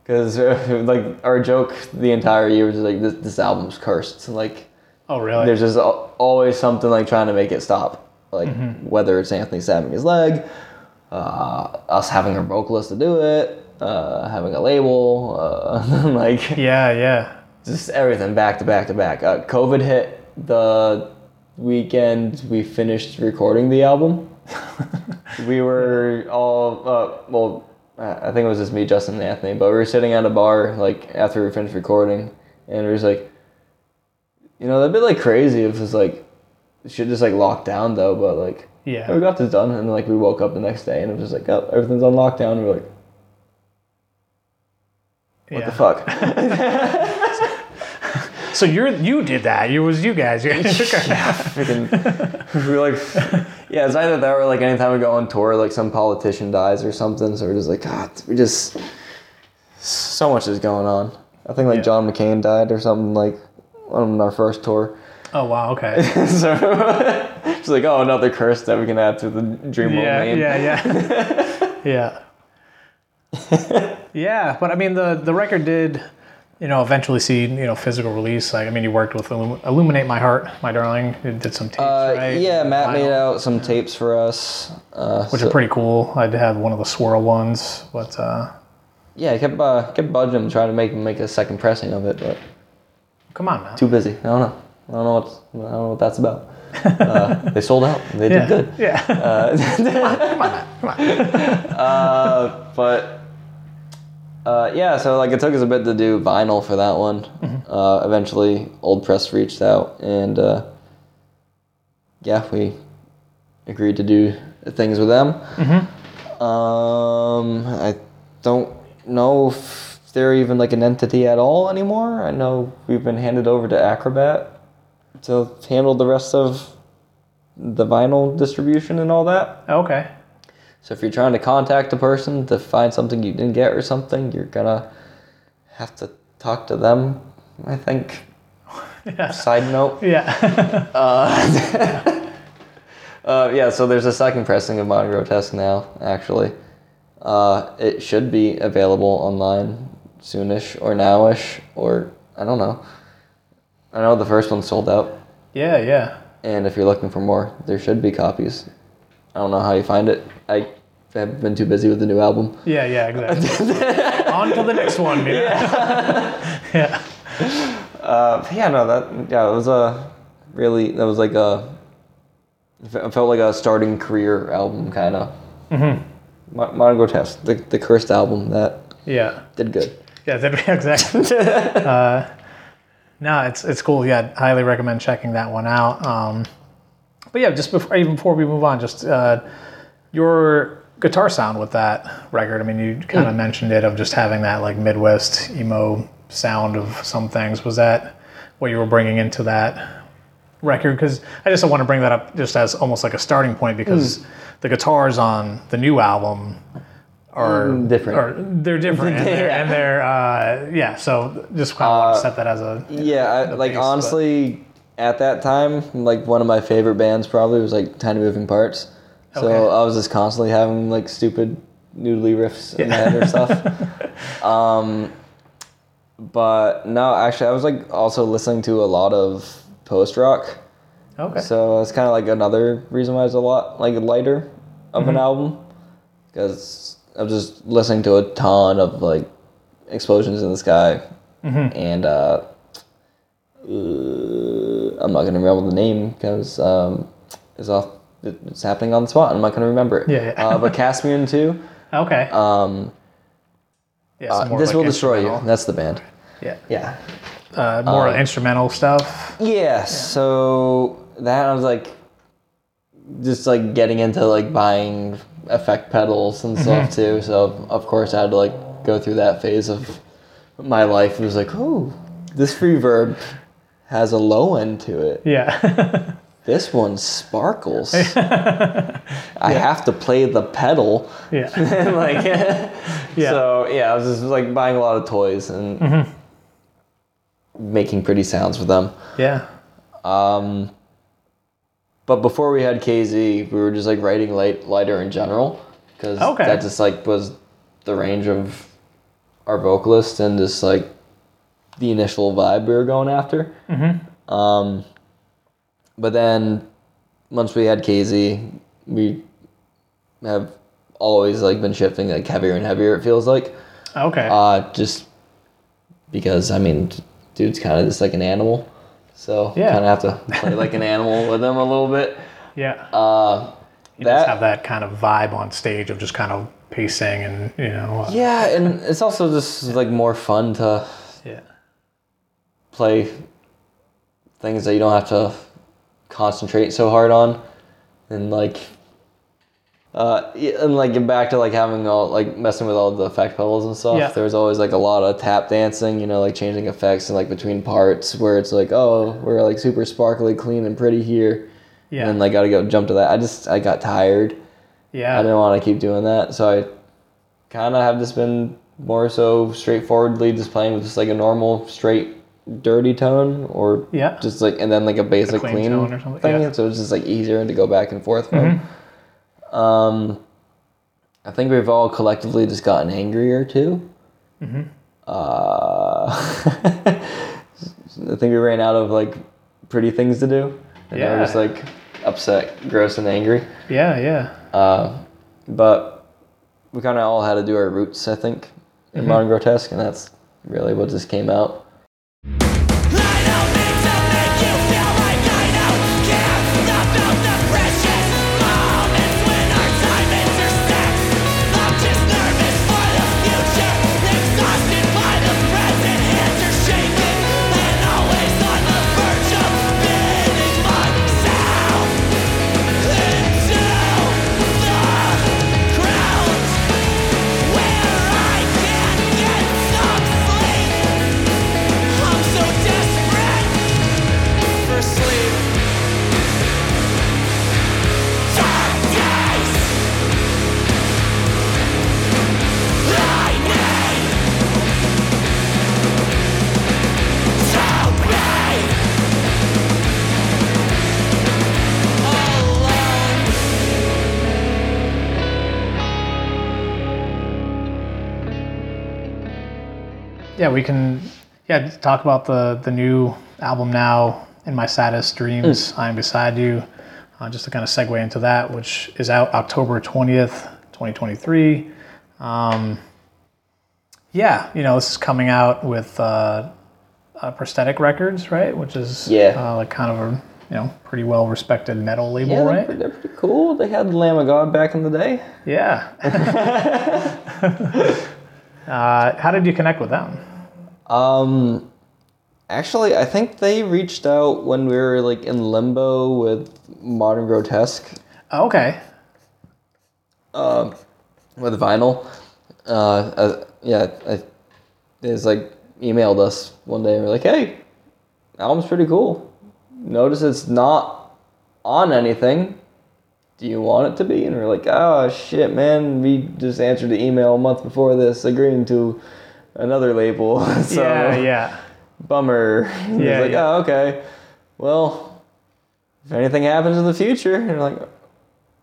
Because (laughs) like our joke the entire year was like this, this album's cursed. Like Oh really? there's just al- always something like trying to make it stop. Like Mm-hmm. whether it's Anthony stabbing his leg, uh, us having a vocalist to do it, uh, having a label, uh, (laughs) like yeah, yeah. just everything back to back to back. Uh, COVID hit the weekend we finished recording the album. (laughs) we were all uh, well. I think it was just me, Justin, and Anthony. But we were sitting at a bar like after we finished recording, and we was like, you know, that'd be like crazy if it's like shit just like locked down though. But like, Yeah. we got this done, and like we woke up the next day, and it was just like, oh, everything's on lockdown. And we're like, what yeah. the fuck? (laughs) So you're you did that. You was you guys. (laughs) You freaking we're like yeah it's either that or like anytime we go on tour like some politician dies or something so we're just like god we just so much is going on i think like Yeah. john mccain died or something like on our first tour oh wow. Okay. (laughs) so it's like oh another curse that we can add to the Dreamwell yeah, name yeah, yeah, yeah. (laughs) yeah, but I mean the the record did, you know, eventually see you know physical release. Like I mean, you worked with Illum- Illuminate My Heart, My Darling. You did some tapes, uh, right? yeah matt made out some tapes for us uh, which so- are pretty cool. I did have one of the swirl ones, but uh, yeah i kept uh, kept budging him trying to make him make a second pressing of it but come on now. too busy i don't know i don't know what's i don't know what that's about uh, (laughs) they sold out they yeah, did good Yeah. (laughs) come on, man. Come on. Uh, but uh, yeah, so like it took us a bit to do vinyl for that one. Uh, eventually, Old Press reached out, and uh, yeah, we agreed to do things with them. Um, I don't know if they're even like an entity at all anymore. I know we've been handed over to Acrobat to handle the rest of the vinyl distribution and all that. Okay. So if you're trying to contact a person to find something you didn't get or something, you're gonna have to talk to them. I think. (laughs) Yeah. Side note. (laughs) Yeah. (laughs) Uh, yeah. So there's a second pressing of Modern Grotesque now. Actually, uh, it should be available online soonish or nowish or I don't know. I know the first one sold out, yeah. Yeah. and if you're looking for more, there should be copies. I don't know how you find it. I have been too busy with the new album. Yeah. Yeah. Exactly. (laughs) On to the next one. you (laughs) know? yeah. Uh, yeah, no, that yeah, it was a really that was like a it felt like a starting career album kind of. Mm-hmm. Modern Grotesque, the the cursed album that Yeah. did good. Yeah, that, (laughs) exactly. uh, no, it's it's cool. Yeah, highly recommend checking that one out. Um, but yeah, just before even before we move on, just uh, your guitar sound with that record? I mean, you kind of hmm. mentioned it of just having that like Midwest emo sound of some things. Was that what you were bringing into that record? Because I just want to bring that up just as almost like a starting point because hmm. the guitars on the new album are hmm, different. Are, they're different, (laughs) and they're, and they're uh, yeah. So just kind of want to uh, set that as a Yeah, I, like bass, but- honestly, at that time, like one of my favorite bands probably was like Tiny Moving Parts. So Okay. I was just constantly having like stupid noodly riffs in my head or stuff. (laughs) um, but no, actually, I was like also listening to a lot of post rock. okay. So it's kind of like another reason why it's a lot like lighter of an album because I was just listening to a ton of like explosions in the sky and uh, uh, I'm not gonna remember the name because um, it's off. It's happening on the spot. I'm not gonna remember it. Yeah, yeah. uh, but Caspian too. (laughs) okay. Um, yeah, uh, this like will destroy you. That's the band. Yeah. Yeah. Uh, more instrumental stuff. Yeah, so that I was like just like getting into like buying effect pedals and stuff too. So of course I had to like go through that phase of my life. It was like, oh, this reverb has a low end to it. Yeah. (laughs) This one sparkles. (laughs) I have to play the pedal. yeah. (laughs) Like (laughs) Yeah. so yeah, I was just like buying a lot of toys and making pretty sounds with them. Yeah. Um, but before we had KZ, we were just like writing light lighter in general because Okay. that just like was the range of our vocalist and just like the initial vibe we were going after. Mm-hmm. Um, but then once we had KZ, we have always like been shifting like heavier and heavier. It feels like Okay. uh, just because I mean, dude's kind of just like an animal, so Yeah. kind of have to play like an animal (laughs) with him a little bit. yeah. Uh, you that just have that kind of vibe on stage of just kind of pacing and you know. Uh, yeah, and it's also just (laughs) like more fun to yeah. play things that you don't have to concentrate so hard on, and like. Uh, and like get back to like having all like messing with all the effect pedals and stuff. Yeah. There was always like a lot of tap dancing, you know, like changing effects and like between parts where it's like, oh, we're like super sparkly, clean, and pretty here. Yeah. and like gotta go jump to that. I just I got tired. Yeah. I didn't want to keep doing that, so I kind of have just been more so straightforwardly just playing with just like a normal straight dirty tone or Yeah. just like and then like a basic clean clean, tone or something, thing. yeah. So it's just like easier to go back and forth from. Mm-hmm. Um, I think we've all collectively just gotten angrier too. Mm-hmm. Uh, (laughs) I think we ran out of like pretty things to do, and now we're Yeah. just like upset, gross, and angry. Yeah. Yeah. Uh, but we kind of all had to do our roots, I think, in Mm-hmm. modern grotesque, and that's really what just came out. I Yeah. We can. Yeah. Talk about the the new album now. In my saddest dreams, I am beside you. Uh, just to kind of segue into that, which is out October twentieth, twenty twenty three. Um, yeah, you know, this is coming out with uh, uh, Prosthetic Records, right? Which is Yeah. uh, like kind of a you know pretty well respected metal label, Yeah, they're, right? pretty, they're pretty cool. They had Lamb of God back in the day. Yeah. (laughs) (laughs) (laughs) uh, how did you connect with them? Um, actually, I think they reached out when we were like in limbo with modern grotesque. Oh, okay. with vinyl. Uh, uh, yeah, I, it's like emailed us one day and we're like, hey, album's pretty cool. Notice it's not on anything. Do you want it to be? And we're like, oh shit, man, we just answered the email a month before this, agreeing to another label. (laughs) so yeah, yeah. bummer. And (laughs) Yeah, like, yeah. oh, okay. Well, if anything happens in the future, and we're like,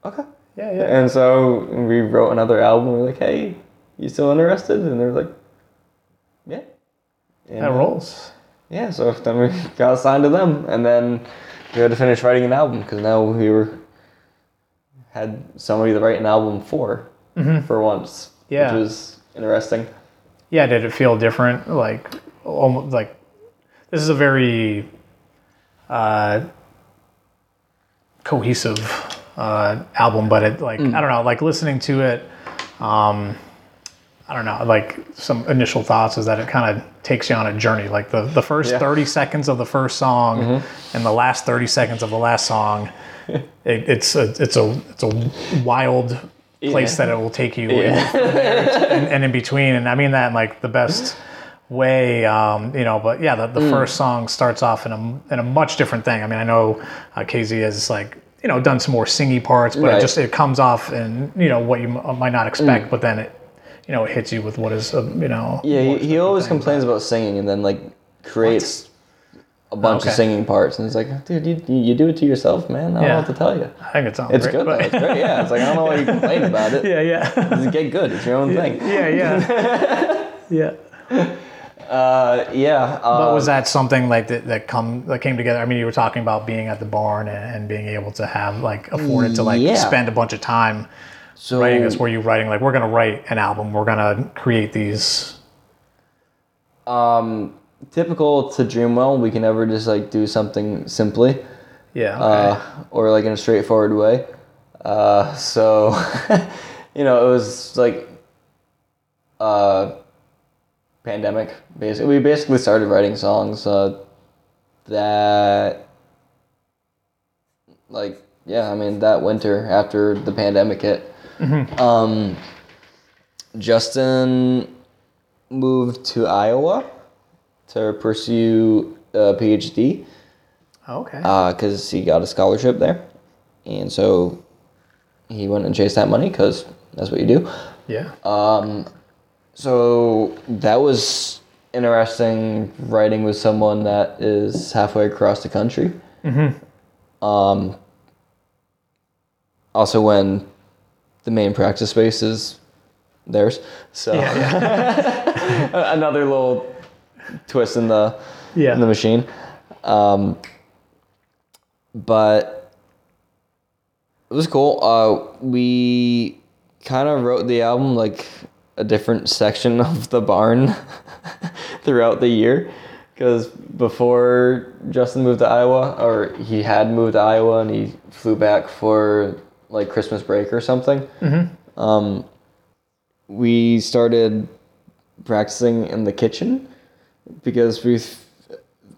okay. Yeah, yeah. And so we wrote another album. We're like, hey, you still interested? And they're like, yeah. And, That rolls. Yeah, so then we (laughs) got assigned to them, and then we had to finish writing an album because now we were had somebody to write an album for for once, Mm-hmm. Yeah. which was interesting. Yeah, did it feel different? Like, almost like this is a very uh, cohesive uh, album, but it like I don't know, like listening to it. Um, I don't know, like some initial thoughts is that it kind of takes you on a journey. Like the, the first Yeah. 30 seconds of the first song and the last 30 seconds of the last song, (laughs) it, it's a it's a it's a wild place Yeah. that it will take you Yeah. (laughs) and, and in between. And I mean that in like the best way, um, you know. But yeah, the, the Mm. first song starts off in a in a much different thing. I mean, I know uh, KZ has like you know done some more singy parts, but it just it comes off in you know what you m- might not expect, but then it you know it hits you with what is a, you know Mm. Yeah, he, he always thing. complains about singing and then like creates a bunch Okay. of singing parts, and it's like, dude, you, you do it to yourself, man. I don't Yeah. know what to tell you. I think it sounds It's great, good though. It's great. Yeah, it's like I don't know why you complain (laughs) about it. yeah, yeah, Just get good. It's your own thing. yeah, yeah, (laughs) yeah. Uh, yeah. Uh, But was that something like that that come that came together? I mean, you were talking about being at the barn and, and being able to have like afforded to like Yeah. spend a bunch of time so, writing this. Were you writing like we're gonna write an album? We're gonna create these. um, typical to Dreamwell, we can never just like do something simply. Yeah. uh, or like in a straightforward way. Uh, so, (laughs) you know, it was like uh, pandemic. Basically, we basically started writing songs uh, that, like, yeah, I mean, that winter after the pandemic hit. Um, Justin moved to Iowa to pursue a PhD okay. because he got a scholarship there, and so he went and chased that money because that's what you do. yeah. Um, so that was interesting writing with someone that is halfway across the country. Mm-hmm. Um, also, when the main practice space is theirs, so (laughs) another little twist in the yeah. in the machine. Um, but it was cool. Uh, we kind of wrote the album like a different (laughs) section of the barn (laughs) throughout the year. Because before Justin moved to Iowa, or he had moved to Iowa and he flew back for like Christmas break or something, um, we started practicing in the kitchen because we th-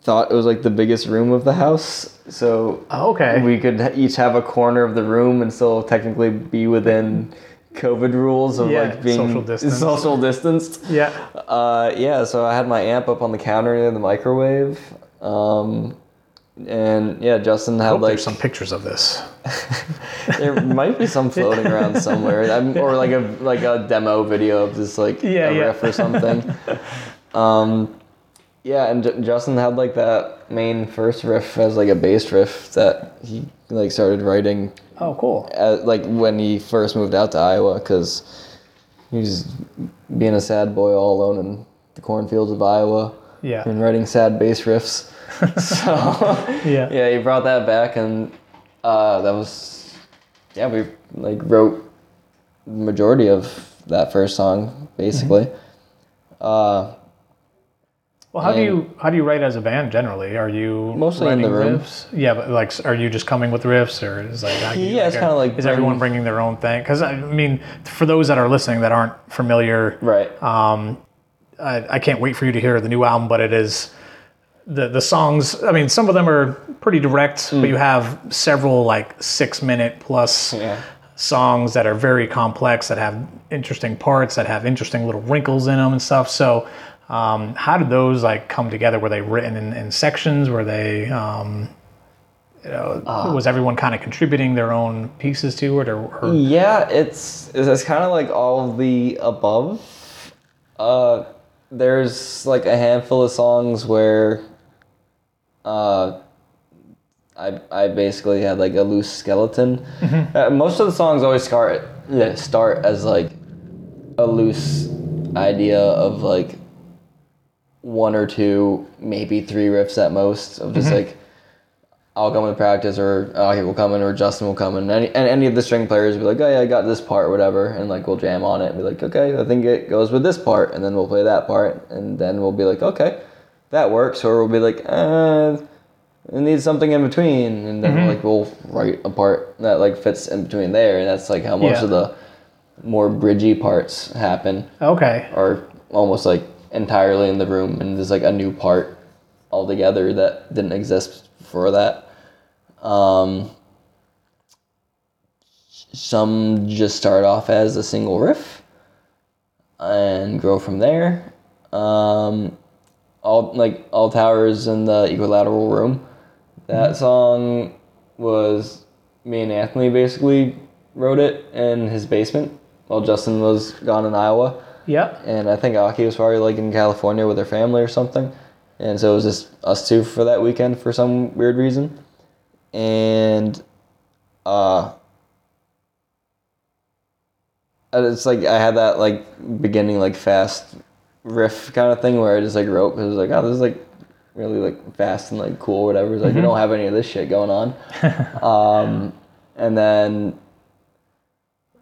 thought it was like the biggest room of the house. So Oh, okay. we could each have a corner of the room and still technically be within COVID rules of Yeah, like being social distance. social distanced. yeah. Uh, yeah, so I had my amp up on the counter near the microwave. Um, and yeah, Justin had like some pictures of this. (laughs) there might be some floating around (laughs) somewhere, I'm, or like a like a demo video of this like Yeah, a yeah. riff or something. (laughs) um, yeah, and J- Justin had like that main first riff as like a bass riff that he like started writing Oh, cool. at, like when he first moved out to Iowa because he was being a sad boy all alone in the cornfields of Iowa Yeah. and writing sad bass riffs. (laughs) so Yeah. yeah, he brought that back, and uh, that was yeah, we like wrote the majority of that first song basically. Mm-hmm. Uh, Well, how do you how do you write as a band generally? Are you Mostly in the room. riffs? Yeah, but like, are you just coming with riffs, or is like do you- Yeah, it's kinda like is everyone bringing their own thing? Because I mean, for those that are listening that aren't familiar, right. um, I, I can't wait for you to hear the new album, but it is the the songs. I mean, some of them are pretty direct, Mm. but you have several like six minute plus yeah. songs that are very complex, that have interesting parts, that have interesting little wrinkles in them and stuff. So, um, how did those like come together? Were they written in, in sections? Were they, um, you know, was everyone kind of contributing their own pieces to it, or, or Yeah, it's it's kind of like all of the above. Uh, there's like a handful of songs where uh, I I basically had like a loose skeleton. Uh, most of the songs always start yeah, start as like a loose idea of like one or two, maybe three riffs at most of just mm-hmm. like I'll come in practice or uh, Aki will come in or Justin will come in. Any and any of the string players will be like, oh yeah, I got this part, whatever, and like we'll jam on it and be like, okay, I think it goes with this part, and then we'll play that part, and then we'll be like, okay, that works, or we'll be like, uh, it needs something in between, and then mm-hmm. like we'll write a part that like fits in between there, and that's like how most Yeah. of the more bridgy parts happen okay, Or almost like entirely in the room and there's like a new part altogether that didn't exist before that. Um, some just start off as a single riff and grow from there. Um, all like all towers in the equilateral room. That song was me and anthony basically wrote it in his basement while justin was gone in iowa yeah, and I think Aki was probably like in California with her family or something, and so it was just us two for that weekend for some weird reason, and uh, it's like I had that like beginning like fast riff kind of thing where I just like wrote because it was like oh this is like really like fast and like cool whatever. It's like we don't have any of this shit going on, (laughs) um, and then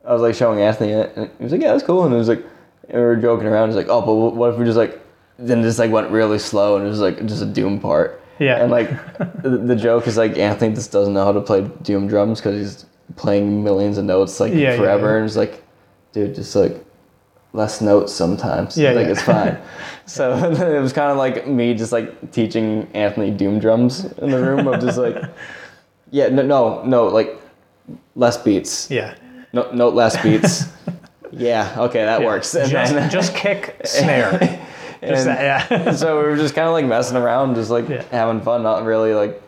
I was like showing Anthony it, and he was like, "Yeah, that's cool." And it was like, and we were joking around. He's like, "Oh, but what if we just like then just like went really slow and it was like just a doom part?" Yeah. And like (laughs) the, the joke is like Anthony just doesn't know how to play doom drums because he's playing millions of notes like Yeah, yeah, forever, yeah. and it's like, dude, just like less notes sometimes. Yeah, like yeah. it's fine. (laughs) so (laughs) it was kind of like me just like teaching Anthony doom drums in the room of just like, yeah, no, no, no, like less beats. yeah. No, note less beats. Yeah, okay, that works. (laughs) And Just, then- just kick snare. (laughs) Just that, yeah. (laughs) so we were just kind of like messing around, just like Yeah. having fun, not really like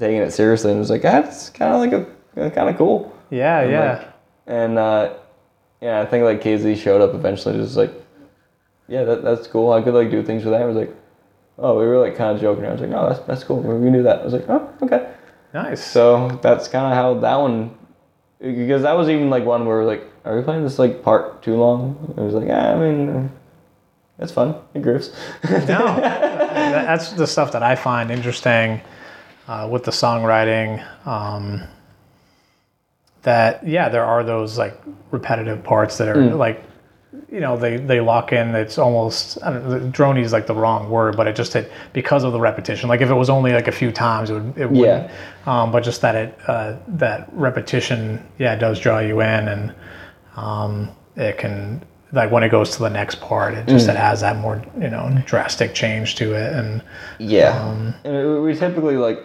taking it seriously. And it was like, ah, it's kind of like a kind of cool. yeah, And, yeah. like, and uh, yeah, I think like KZ showed up eventually, just like, yeah, that, that's cool. I could like do things with that. I was like, oh, we were like kind of joking around. I was like, no, that's that's cool. We can do that. I was like, oh, okay. nice. So that's kind of how that one, because that was even like one where we're like, are we playing this like part too long? I was like, yeah, I mean, it's fun. It grooves. no, (laughs) that's the stuff that I find interesting uh, with the songwriting. Um, that yeah, there are those like repetitive parts that are like, you know, they they lock in. It's almost I don't know, droney is like the wrong word, but it just it because of the repetition. Like if it was only like a few times, it would it would. Yeah. Um, but just that it uh, that repetition, yeah, does draw you in, and um, it can like when it goes to the next part, it just it has that more you know drastic change to it, and Yeah. and we- we typically like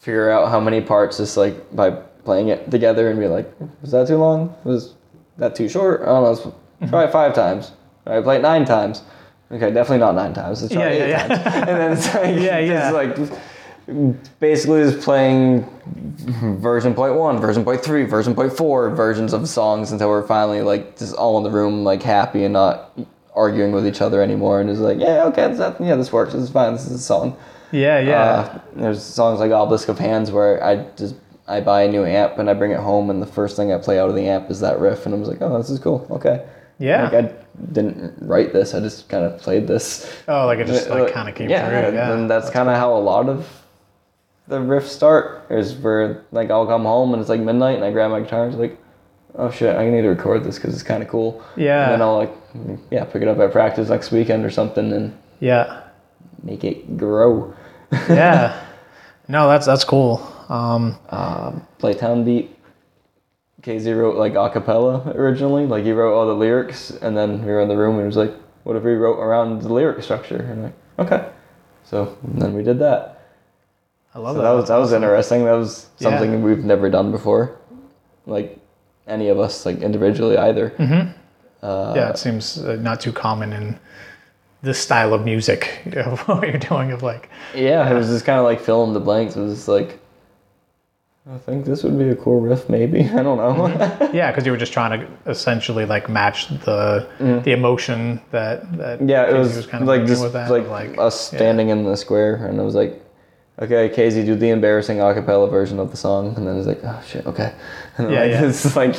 figure out how many parts just like by playing it together and be like, was that too long? Was that too short? I don't know. Try it five times. All right, play it nine times. Okay, definitely not nine times. Let's try Yeah, it eight yeah, yeah. times. And then it's like, (laughs) Yeah, yeah. just like basically just playing version point one, version point three, version point four versions of songs until we're finally like just all in the room like happy and not arguing with each other anymore and just like yeah okay that, yeah this works this is fine this is a song yeah, yeah, uh, there's songs like Obelisk of Hands where I just I buy a new amp and I bring it home and the first thing I play out of the amp is that riff and I was like oh this is cool okay yeah. like I didn't write this I just kind of played this oh, like it just Uh, like kind of came yeah, through. Yeah, and that's kind of how a lot of the riffs start is where like I'll come home and it's like midnight and I grab my guitar and it's like oh shit I need to record this because it's kind of cool Yeah. and then I'll like yeah pick it up at practice next weekend or something and yeah, make it grow yeah. (laughs) No, that's that's cool. Um, Blighttown beat. KZ wrote like a cappella originally, like he wrote all the lyrics, and then we were in the room and it was like, what if we wrote around the lyric structure? And I'm like, okay. So then we did that. I love So that. that was that was interesting. That was Yeah. something we've never done before. Like any of us like individually either. yeah, it seems uh, not too common in this style of music. (laughs) You know, what you're doing of like, Yeah, it was just kind of like fill in the blanks. It was just like, I think this would be a cool riff, maybe. (laughs) I don't know. yeah, because you were just trying to essentially like match the the emotion that that Mm-hmm. yeah, it KZ was, kind of like just with that, like, like us yeah. standing in the square, and it was like, okay, KZ, do the embarrassing acapella version of the song, and then it's like, oh shit, okay. (laughs) And Yeah, like, yeah. It's like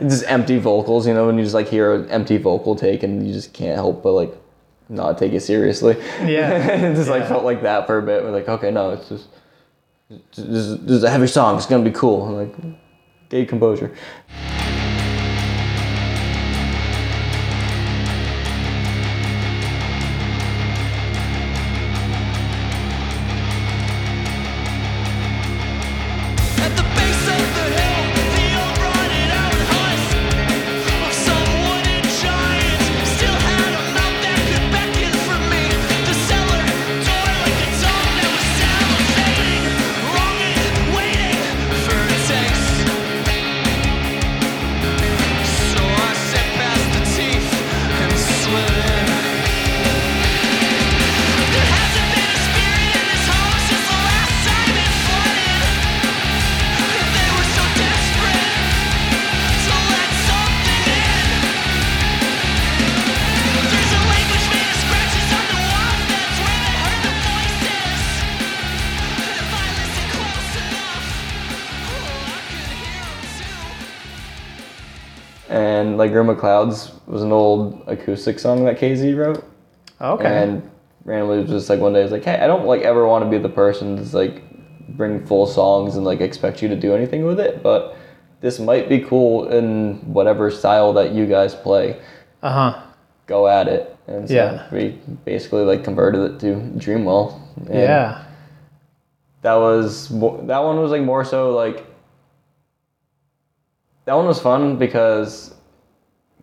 it's (laughs) just empty vocals, you know, and you just like hear an empty vocal take, and you just can't help but like not take it seriously. Yeah, it just like felt like that for a bit. We're like, okay, no, it's just this is, this is a heavy song. It's gonna be cool. I'm like, get composure. Like Room of Clouds was an old acoustic song that KZ wrote. Okay. And randomly was just like one day, I was like, hey, I don't like ever want to be the person that's like bring full songs and like expect you to do anything with it, but this might be cool in whatever style that you guys play. uh huh. Go at it. And so Yeah. we basically like converted it to Dreamwell. Yeah. That was that one was like more so like that one was fun because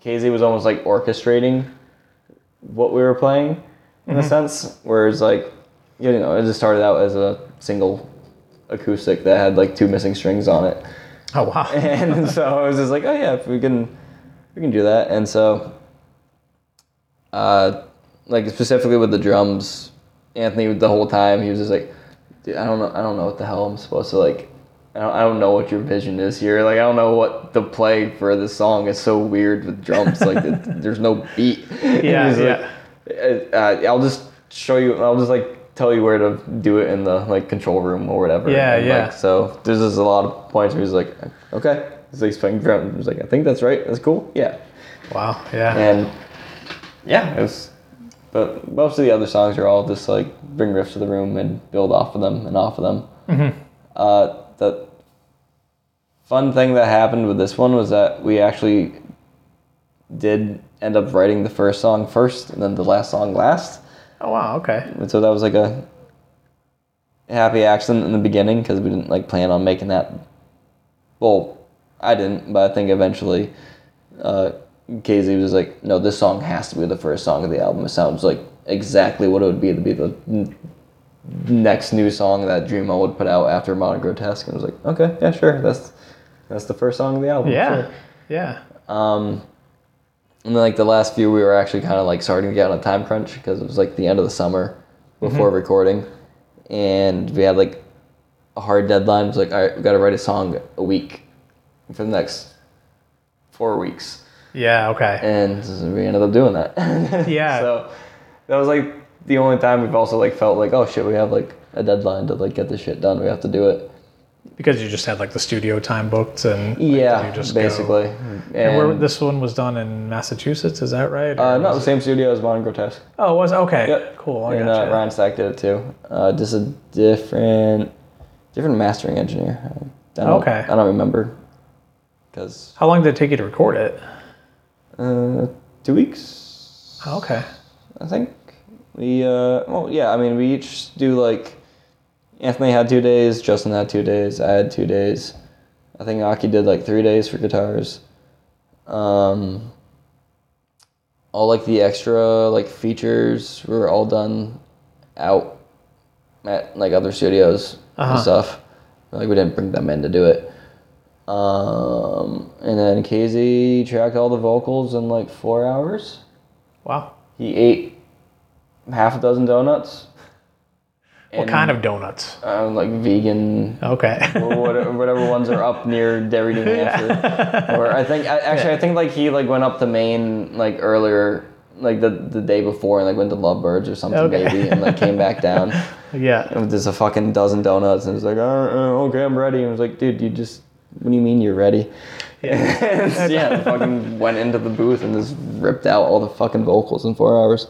KZ was almost like orchestrating what we were playing in a sense. Whereas like you know, it just started out as a single acoustic that had like two missing strings on it. Oh wow. (laughs) And so I was just like, oh yeah, if we can we can do that. And so uh like specifically with the drums, Anthony the whole time he was just like, dude, I don't know I don't know what the hell I'm supposed to like I don't, I don't know what your vision is here. Like I don't know what the play for this song is so weird with drums. like it, (laughs) there's no beat. Yeah, (laughs) yeah. like, uh, I'll just show you. I'll just like tell you where to do it in the like control room or whatever. Yeah, And, yeah. Like, so there's just a lot of points where he's like, okay, he's like playing drum. He's like, I think that's right. That's cool. Yeah, Wow. Yeah. and yeah, it was. But most of the other songs are all just like bring riffs to the room and build off of them and off of them. Mm-hmm. Uh, the fun thing that happened with this one was that we actually did end up writing the first song first and then the last song last. Oh wow. Okay. And so that was like a happy accident in the beginning because we didn't like plan on making that. Well, I didn't, but I think eventually uh, KZ was like, no, this song has to be the first song of the album. It sounds like exactly what it would be to be the next new song that Dreamwell would put out after Modern Grotesque. And I was like, okay, yeah, sure, that's that's the first song of the album. Yeah. sure. Yeah. Um, and then like the last few, we were actually kind of like starting to get on a time crunch because it was like the end of the summer before recording, and we had like a hard deadline. It was like, all right, we got to write a song a week for the next four weeks, Yeah. Okay. and we ended up doing that. (laughs) Yeah. So that was like the only time we've also like felt like, oh shit, we have like a deadline to like get this shit done. We have to do it. Because you just had like the studio time booked and like, Yeah, just go- basically. And where this one was done in Massachusetts, is that right? uh, not the same studio as Modern Grotesque. Oh, it was okay. Yep. Cool. I and uh. Ryan Stack did it too. Uh, just a different, different mastering engineer. I Okay. I don't remember, because How long did it take you to record it? uh, two weeks. Oh, okay. I think we. Uh, well, yeah. I mean, we each do like. Anthony had two days. Justin had two days. I had two days. I think Aki did like three days for guitars. Um, all like the extra like features were all done out at like other studios Uh-huh. and stuff. Like we didn't bring them in to do it. Um, and then KZ tracked all the vocals in like four hours. Wow. He ate half a dozen donuts. What kind of donuts? Uh, like vegan Okay. (laughs) whatever, whatever ones are up near Derry, New (laughs) Hampshire. Or I think I, actually I think like he like went up to Maine like earlier, like the the day before, and like went to Lovebirds or something Okay. maybe, and like came back down. (laughs) yeah. And there's a fucking dozen donuts, and it's like, oh, okay, I'm ready. And I was like, dude, you just, what do you mean you're ready? Yeah, yeah fucking went into the booth and just ripped out all the fucking vocals in four hours.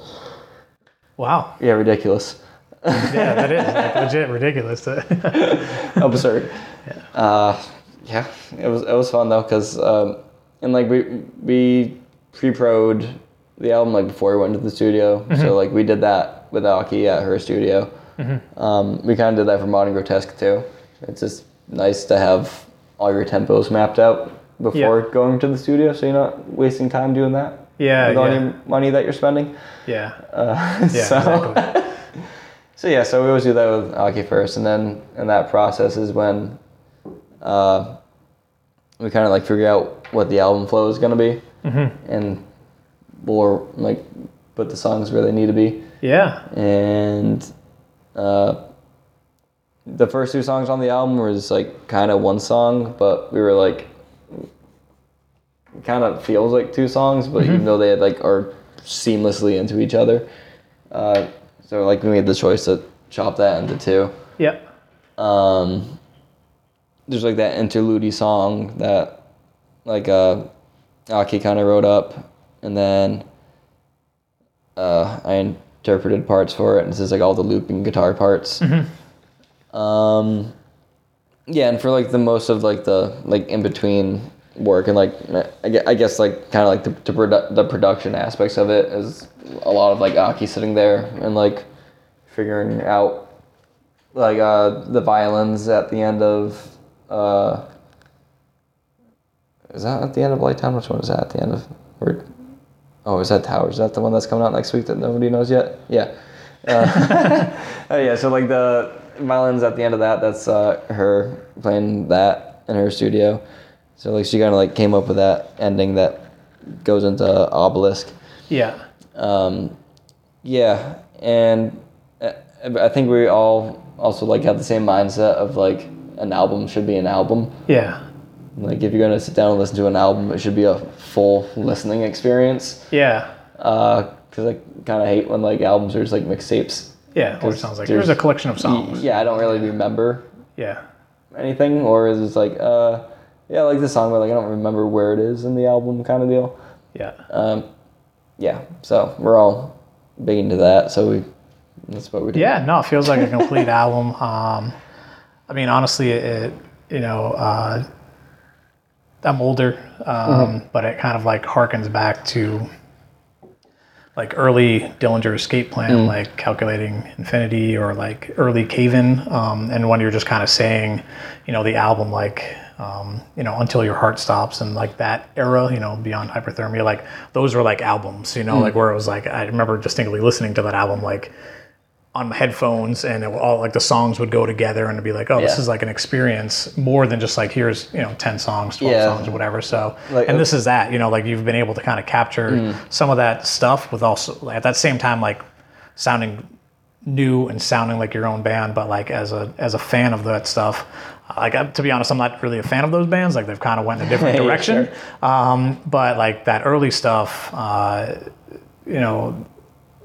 Wow. Yeah, ridiculous. Yeah, that is (laughs) like, legit ridiculous. (laughs) absurd. Uh, yeah, it was it was fun though, cause um, and like we we pre-prod the album like before we went to the studio, so like we did that with Aki at her studio. Um, we kind of did that for Modern Grotesque too. It's just nice to have all your tempos mapped out before going to the studio, so you're not wasting time doing that. Yeah, with all yeah. your money that you're spending. yeah. Uh, Yeah, (laughs) so, exactly. (laughs) so yeah, so we always do that with Aki first, and then in that process is when uh, we kind of like figure out what the album flow is gonna be, Mm-hmm. and we'll like put the songs where they need to be. Yeah. And uh, the first two songs on the album was like kind of one song, but we were like, kind of feels like two songs, but even though they like are seamlessly into each other, uh, so like we made the choice to chop that into two. Yep. Um, there's like that interlude song that like uh, Aki kind of wrote up, and then uh, I interpreted parts for it, and this is like all the looping guitar parts. Um, yeah, and for like the most of like the like in between work and like I guess, like kind of like the the, produ- the production aspects of it is a lot of like Aki sitting there and like figuring out like uh the violins at the end of uh is that at the end of Lifetime? Which one is that at the end of or oh is that Towers? Is that the one that's coming out next week that nobody knows yet? Yeah. Uh, (laughs) oh yeah, so like the violins at the end of that, that's uh her playing that in her studio. So like she kinda like came up with that ending that goes into obelisk. Yeah. Um, yeah, and uh, I think we all also like have the same mindset of like an album should be an album. Yeah. Like if you're gonna sit down and listen to an album, it should be a full listening experience. Yeah. Uh, cause I kind of hate when like albums are just like mixtapes. Yeah. or it sounds like. there's- Here's a collection of songs. Yeah, I don't really remember Yeah. anything, or is it like uh, yeah, I like the song, but like I don't remember where it is in the album, kind of deal. Yeah. Um, yeah, so we're all big into that, so we that's what we do. Yeah, no, it feels like a complete (laughs) album. Um, I mean, honestly, it, you know, uh, I'm older, um, but it kind of like harkens back to like early Dillinger Escape Plan, like calculating infinity or like early Cave-In, um, and when you're just kind of saying, you know, the album like. Um, you know, until your heart stops, and like that era, you know, beyond hypothermia, like those were like albums, you know, like where it was like I remember distinctly listening to that album, like on my headphones and it all like the songs would go together and it'd be like oh this is like an experience more than just like here's you know 10 songs 12 Yeah. songs or whatever. So Like, and uh, this is that you know like you've been able to kind of capture some of that stuff with also at that same time like sounding new and sounding like your own band but like as a as a fan of that stuff like I- to be honest i'm not really a fan of those bands like they've kind of went in a different (laughs) Yeah, direction sure. um, but like that early stuff uh, you know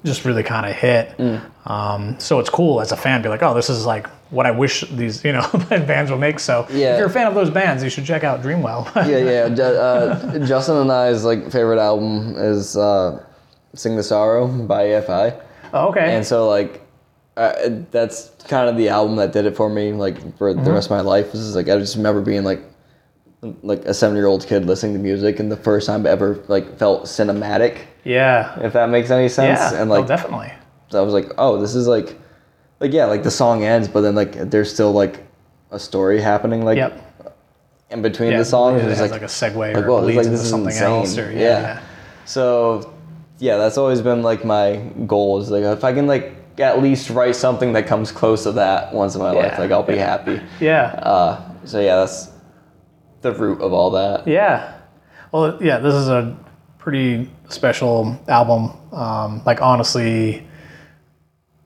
just really kind of hit. Mm. Um, so it's cool as a fan, to be like, oh, this is like what I wish these you know (laughs) bands will make. So Yeah. if you're a fan of those bands, you should check out Dreamwell. (laughs) yeah, yeah. Uh, Justin and I's like favorite album is uh, "Sing the Sorrow" by AFI, oh, okay. and so like uh, that's kind of the album that did it for me. Like for Mm-hmm. the rest of my life, this is like I just remember being like like a seven year old kid listening to music, and the first time I ever like felt cinematic, yeah. if that makes any sense. Yeah. And oh, like definitely. I was like, oh, this is like, like yeah, like the song ends, but then like there's still like a story happening like Yep. in between Yeah, the songs. it It's like, like, a segue like, or this, leads like, into something insane. else. Or, yeah, yeah. yeah. So, yeah, that's always been like my goal is like if I can like at least write something that comes close to that once in my life, like I'll be happy. Yeah. Uh, so yeah, that's the root of all that. Yeah. Well, yeah, this is a pretty special album. Um, like, honestly,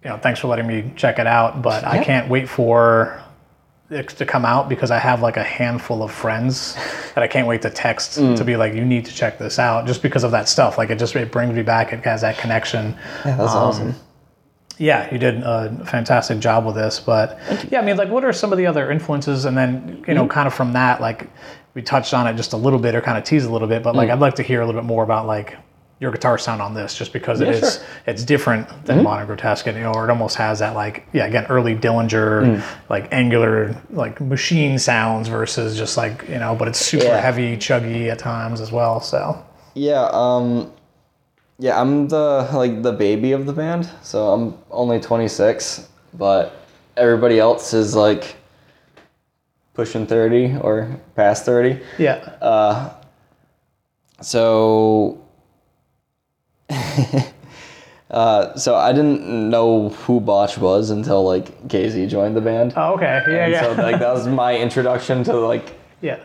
you know, thanks for letting me check it out, but I can't wait for it to come out because I have like a handful of friends (laughs) that I can't wait to text Mm. to be like, you need to check this out just because of that stuff. Like, it just it brings me back. It has that connection. Yeah, that's awesome. Yeah, you did a fantastic job with this. But yeah, I mean, like, what are some of the other influences? And then, you know, mm-hmm. kind of from that, like, we touched on it just a little bit or kind of teased a little bit. But like, mm. I'd like to hear a little bit more about like your guitar sound on this, just because it Yeah, is sure. it's different than mm-hmm. Modern Grotesque, and you know, or it almost has that like yeah, again, early Dillinger, mm. like angular, like machine sounds versus just like you know, but it's super Yeah. heavy, chuggy at times as well. So Yeah, um yeah, I'm the (laughs) like the baby of the band. So I'm only 26, but everybody else is like pushing 30 or past 30. yeah, So (laughs) uh so I didn't know who Botch was until like KZ joined the band. oh, okay, yeah, And yeah, so like that was my introduction to like (laughs) yeah,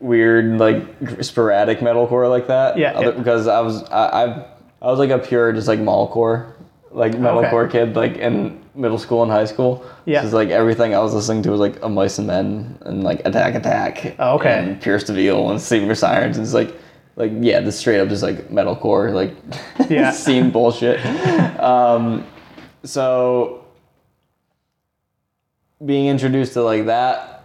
weird like sporadic metalcore like that. Yeah, Other- yeah. Because I was I, I I was like a pure just like mallcore like metalcore kid like in middle school and high school. Yeah. Just like everything I was listening to was like a Mice and Men and like Attack Attack. Oh, okay. And Pierce the Veil and Sleeping Sirens. And it's like like yeah, the straight up just like metalcore like (laughs) Yeah. scene bullshit. um, so being introduced to like that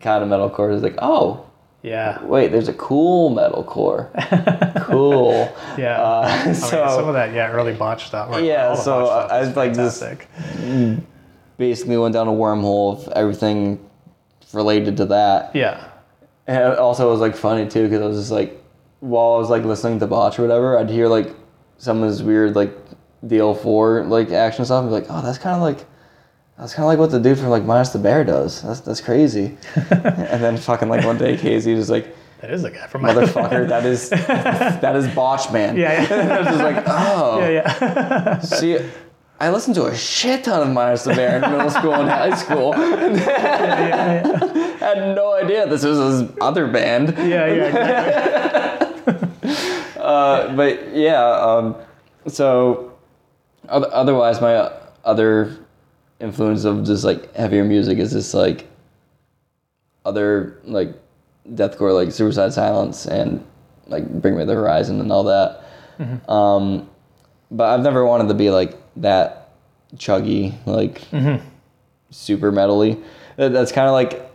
kind of metalcore is like oh yeah, wait, there's a cool metalcore. (laughs) cool. yeah. Uh, I mean, (laughs) so some of that, yeah, early botch stuff. Yeah, so I- was like this- basically went down a wormhole of everything related to that. Yeah, And also, it was like funny too because I was just like, while I was like listening to Botch or whatever, I'd hear like some of his weird like DL4 like action stuff. and be like, oh, that's kind of like. That's kind of like what the dude from like Minus the Bear does. That's that's crazy. (laughs) and then fucking like one day, KZ was like, that is the guy from "Motherfucker, that is (laughs) that is Botch Man." Yeah, yeah, (laughs) I was just like, "Oh, yeah, yeah. See, I listened to a shit ton of Minus the Bear in middle school and high school. I had no idea this was his other band. yeah, yeah, exactly. Uh, but yeah, um, so otherwise, my other influence of just like heavier music is just like other like deathcore, like Suicide Silence and like Bring Me the Horizon and all that. Um, but I've never wanted to be like that chuggy, like super metally. That, that's kind of like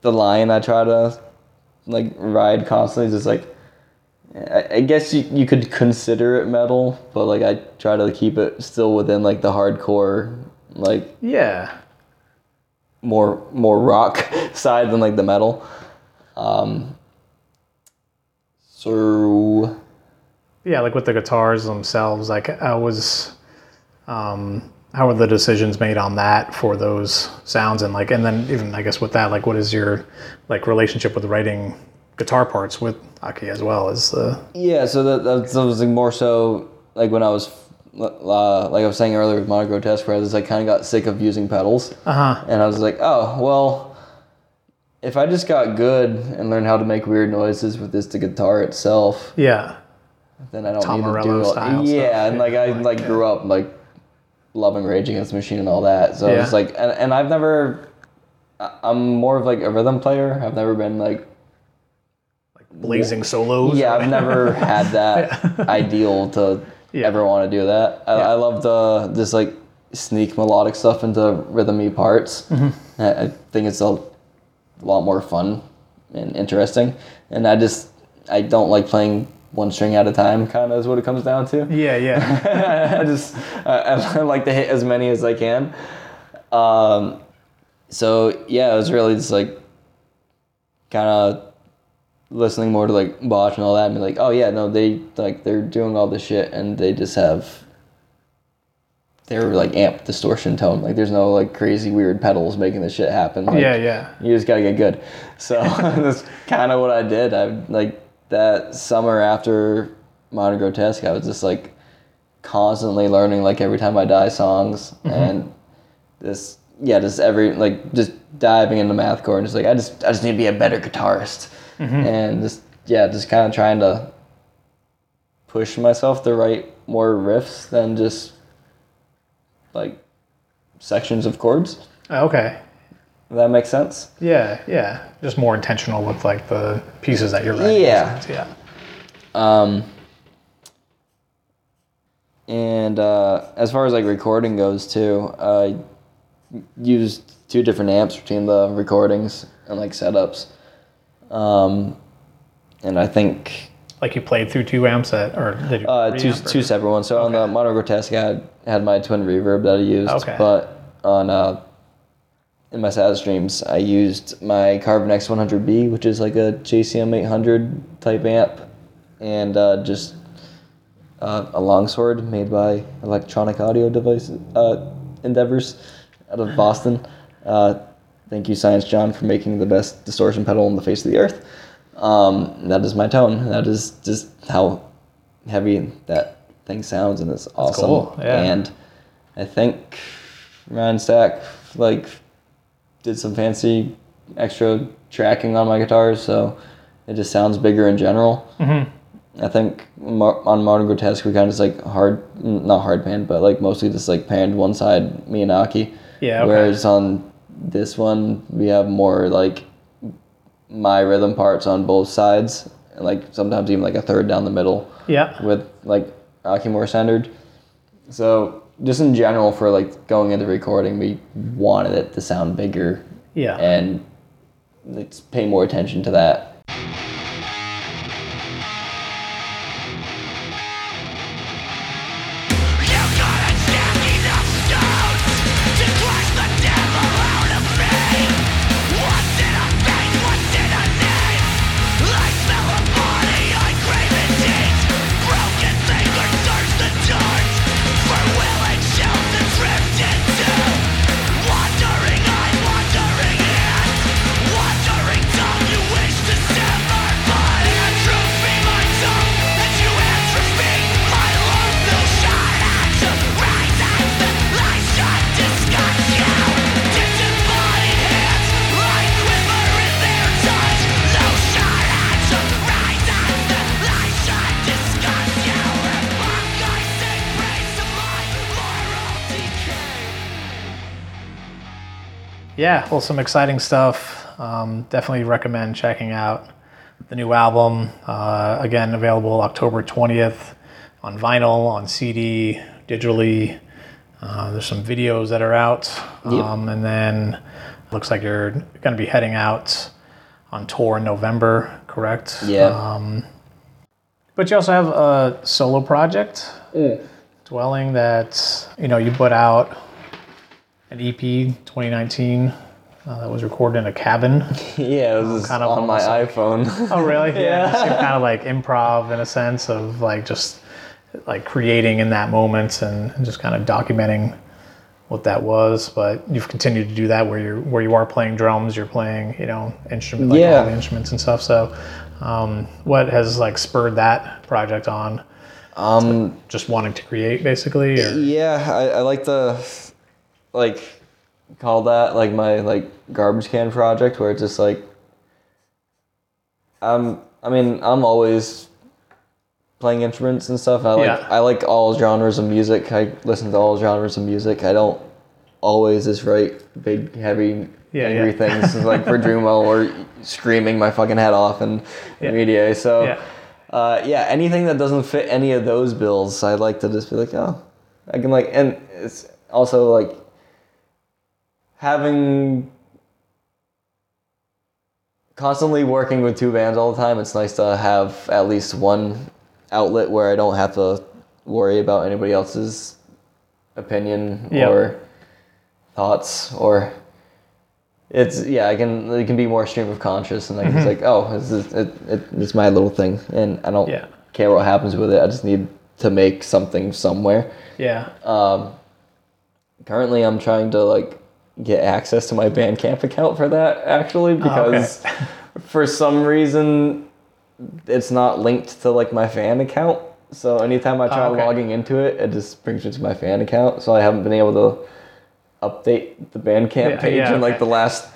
the line I try to like ride constantly. Just like I, I guess you, you could consider it metal, but like I try to keep it still within like the hardcore, like yeah. more more rock (laughs) side than like the metal. Um, so yeah, like with the guitars themselves, like I was, um, how were the decisions made on that for those sounds, and like, and then even I guess with that, like, what is your like relationship with writing guitar parts with Aki as well as the yeah, so that that, was more so like when I was uh, like I was saying earlier with Modern Grotesque, where I was like kind of got sick of using pedals. uh huh And I was like, oh, well, if I just got good and learned how to make weird noises with just the guitar itself, yeah then I don't Tom need to do all, style Yeah, and like I like, like grew up like loving Rage Against the Machine and all that. So Yeah. it's like, and, and I've never, I'm more of like a rhythm player. I've never been like. like, blazing solos yeah, I've never had that (laughs) ideal to Yeah. ever want to do that. I, Yeah. I love the this like sneak melodic stuff into rhythmy parts. Mm-hmm. I, I think it's a lot more fun and interesting. And I just I don't like playing one string at a time. Kind of is what it comes down to. yeah yeah (laughs) I just I, I like to hit as many as I can. Um, so yeah, it was really just like kind of listening more to like Botch and all that, and be like, oh yeah, no, they like they're doing all this shit, and they just have they're like amp distortion tone. Like there's no like crazy weird pedals making this shit happen. Like, yeah yeah you just gotta get good. So (laughs) that's kind of what I did. I like that summer after Modern Grotesque, I was just like constantly learning like every time I die songs mm-hmm. and this yeah just every like just diving into mathcore and just like I just I just need to be a better guitarist. And just yeah, just kind of trying to push myself to write more riffs than just like sections of chords. Okay. If that makes sense. Yeah, yeah. Just more intentional with like the pieces that you're writing. Yeah. Yeah. Um, and uh, as far as like recording goes too, I used two different amps between the recordings and like setups. Um, and I think Like you played through two amps at, or did you? uh, two two separate ones. So on the Okay. Modern Grotesque, I had, had my twin reverb that I used, Okay. but on uh, in my Saddest Dreams, I used my Carvin X100B, which is like a JCM 800 type amp, and uh, just uh, a longsword made by Electronic Audio Devices uh, Endeavors out of Boston. Thank you, Science John, for making the best distortion pedal on the face of the earth. Um, that is my tone. That is just how heavy that thing sounds, and it's awesome. cool, yeah. And I think Ryan Stack like did some fancy extra tracking on my guitars, so it just sounds bigger in general. Mm-hmm. I think on Modern Grotesque we kind of just like hard, not hard panned, but like mostly just like panned one side, me and Aki. Yeah, okay. Whereas on this one we have more like my rhythm parts on both sides, and like sometimes even like a third down the middle Yeah. with like Aki more centered. So just in general for like going into recording, we wanted it to sound bigger Yeah. and let's pay more attention to that. Yeah, well, some exciting stuff. Um, definitely recommend checking out the new album. Uh, again, available October 20th on vinyl, on CD, digitally. Uh, there's some videos that are out. Um, and then looks like you're going to be heading out on tour in November, correct? Yeah. Um, but you also have a solo project, Dwelling, that, you know, you put out an EP 2019 uh, that was recorded in a cabin. (laughs) Yeah, it was kind of on my almost iPhone. (laughs) Oh, really? yeah. So kind of like improv in a sense of like just like creating in that moment and, and just kind of documenting what that was. But you've continued to do that where you're where you are playing drums, you're playing you know instrument like Yeah. all the instruments and stuff. So um, what has like spurred that project on? um, Just wanting to create basically, or yeah, I, I like the like call that like my like garbage can project where it's just like um I mean I'm always playing instruments and stuff. I like Yeah. I like all genres of music. I listen to all genres of music. I don't always just write big heavy Yeah, angry yeah. things like for (laughs) Dreamwell or screaming my fucking head off in Yeah. media. So Yeah. uh, yeah, anything that doesn't fit any of those bills, I like to just be like, oh, I can like, and it's also like having constantly working with two bands all the time. It's nice to have at least one outlet where I don't have to worry about anybody else's opinion Yep. or thoughts or it's yeah i can it can be more stream of conscious and like Mm-hmm. it's like oh this is it, it, it's my little thing and i don't Yeah. care what happens with it i just need to make something somewhere yeah, um currently i'm trying to like get access to my bandcamp account for that actually oh, because for some reason it's not linked to like my fan account so anytime i try Oh, okay. logging into it it just brings me to my fan account so i haven't been able to update the bandcamp Yeah, page yeah, in like okay. the last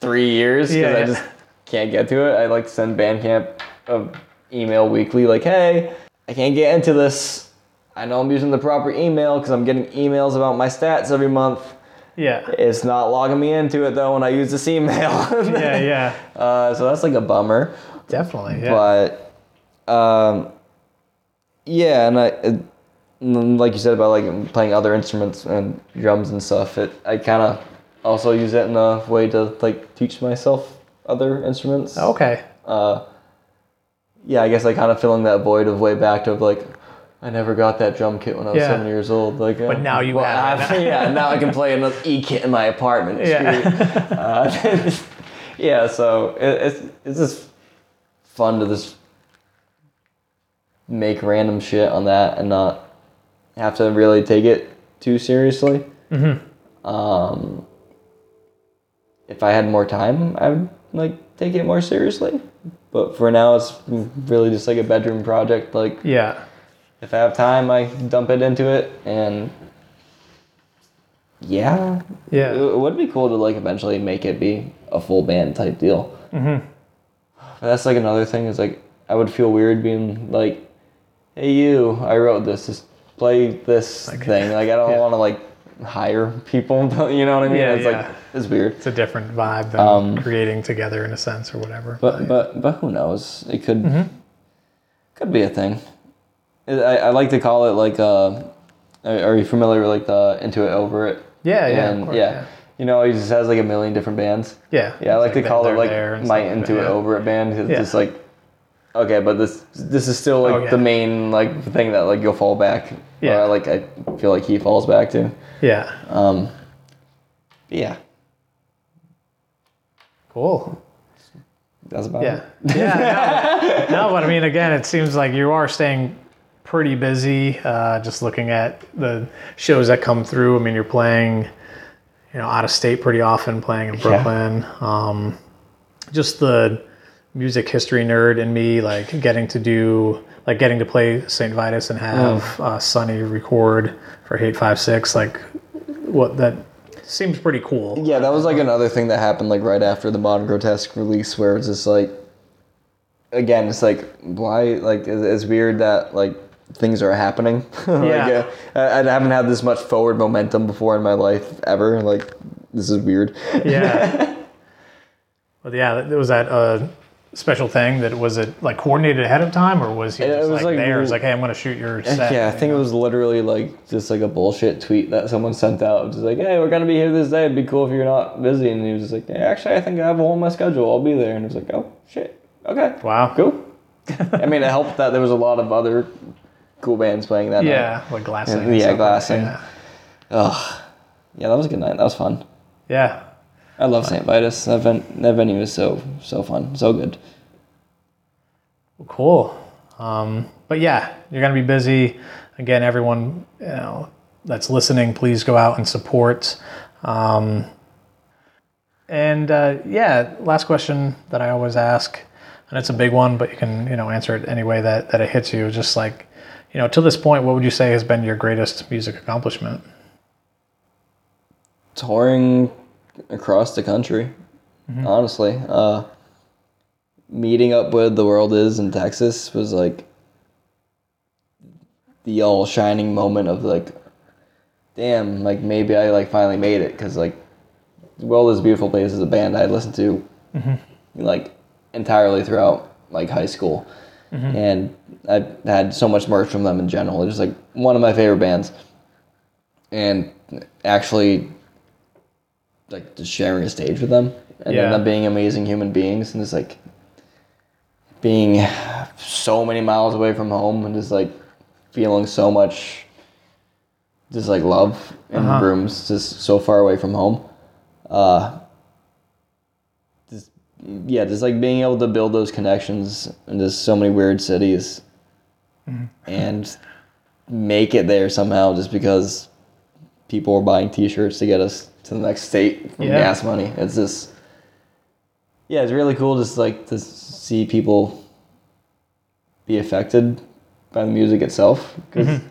three years because Yeah, i just can't get to it, I like send Bandcamp a email weekly, like, hey, I can't get into this. I know I'm using the proper email because I'm getting emails about my stats every month. Yeah. It's not logging me into it though when I use this email. (laughs) Yeah, yeah. Uh, so that's like a bummer. Definitely. Yeah. But um, yeah, and I it, and like you said about like playing other instruments and drums and stuff. It I kind of also use it in a way to like teach myself other instruments. okay. Uh, yeah, I guess like kind of filling that void of way back to like. I never got that drum kit when I was Yeah. seven years old. Like, But uh, now you well, have it. (laughs) I- yeah, now I can play an E kit in my apartment. It's Yeah. (laughs) Uh, (laughs) yeah, so it, it's it's just fun to just make random shit on that and not have to really take it too seriously. Mm-hmm. Um, if I had more time, I would like take it more seriously. But for now, it's really just like a bedroom project. Like Yeah. If I have time, I dump it into it, and yeah, Yeah. it, it would be cool to like eventually make it be a full band type deal. Mm-hmm. But that's like another thing is like I would feel weird being like, "Hey, you, I wrote this. Just play this (laughs) thing." Like I don't yeah. want to like hire people. (laughs) You know what I mean? Yeah, it's yeah. like it's weird. It's a different vibe than Um, creating together in a sense or whatever. But but but who knows? It could Mm-hmm. could be a thing. I, I like to call it like uh, are you familiar with like the Into It Over It? yeah, yeah, And, course, yeah. You know, he just has like a million different bands. Yeah. Yeah, I like It's to call it like my stuff like Into It yeah. Over It band. 'cause Yeah. It's just like okay, but this this is still like Oh, yeah. the main like thing that like you'll fall back. Yeah. Or like I feel like he falls back to. Yeah. Um. Yeah, Cool. that's about Yeah. it. Yeah. No, (laughs) no, but I mean, again, it seems like you are staying pretty busy. Uh, just looking at the shows that come through. I mean, you're playing, you know, out of state pretty often, playing in Brooklyn. Um, just the music history nerd in me, like getting to do, like getting to play St. Vitus and have uh, Sunny record for Hate Five Six. Like, what that seems pretty cool. Yeah, that was like another thing that happened like right after the Modern Grotesque release, where it's just like, again, it's like why like it's weird that like things are happening. (laughs) like, Yeah. uh, I, I haven't had this much forward momentum before in my life ever. Like this is weird. Yeah. (laughs) but yeah, that- was that a special thing that was it like coordinated ahead of time or was he It just was like, like there? It's like, hey, I'm gonna shoot your set. yeah, I think it was literally like just like a bullshit tweet that someone sent out. Just like, hey, we're gonna be here this day. It'd be cool if you're not busy. And he was just like, yeah, actually, I think I have a hole in my schedule. I'll be there. And it was like, oh shit, okay, Wow. cool. (laughs) I mean, it helped that there was a lot of other cool bands playing that night. Yeah, like glassing. Yeah, and like glassing. that. Ugh. Yeah, that was a good night. That was fun. Yeah. I love St. Vitus. That, ven- that venue is so so fun, so good. Well, cool. Um, but yeah, you're gonna be busy. Again, everyone, you know, that's listening, please go out and support. Um, and uh, yeah, last question that I always ask, and it's a big one, but you can you know answer it any way that that it hits you. Just like, you know, to this point, what would you say has been your greatest music accomplishment? Touring across the country, honestly. Uh, meeting up with The World Is in Texas was like the all shining moment of like, damn, like maybe I like finally made it because like, The World Is a Beautiful Place is a band I listened to like entirely throughout like high school. And I've had so much merch from them in general. It's just like one of my favorite bands. And actually like just sharing a stage with them and Yeah. then them being amazing human beings and just like being so many miles away from home and just like feeling so much just like love in Uh-huh. rooms just so far away from home. Uh yeah, just like being able to build those connections in just so many weird cities mm-hmm. and make it there somehow just because people were buying t-shirts to get us to the next state from Yeah. gas money. It's just yeah, it's really cool just like to see people be affected by the music itself because mm-hmm.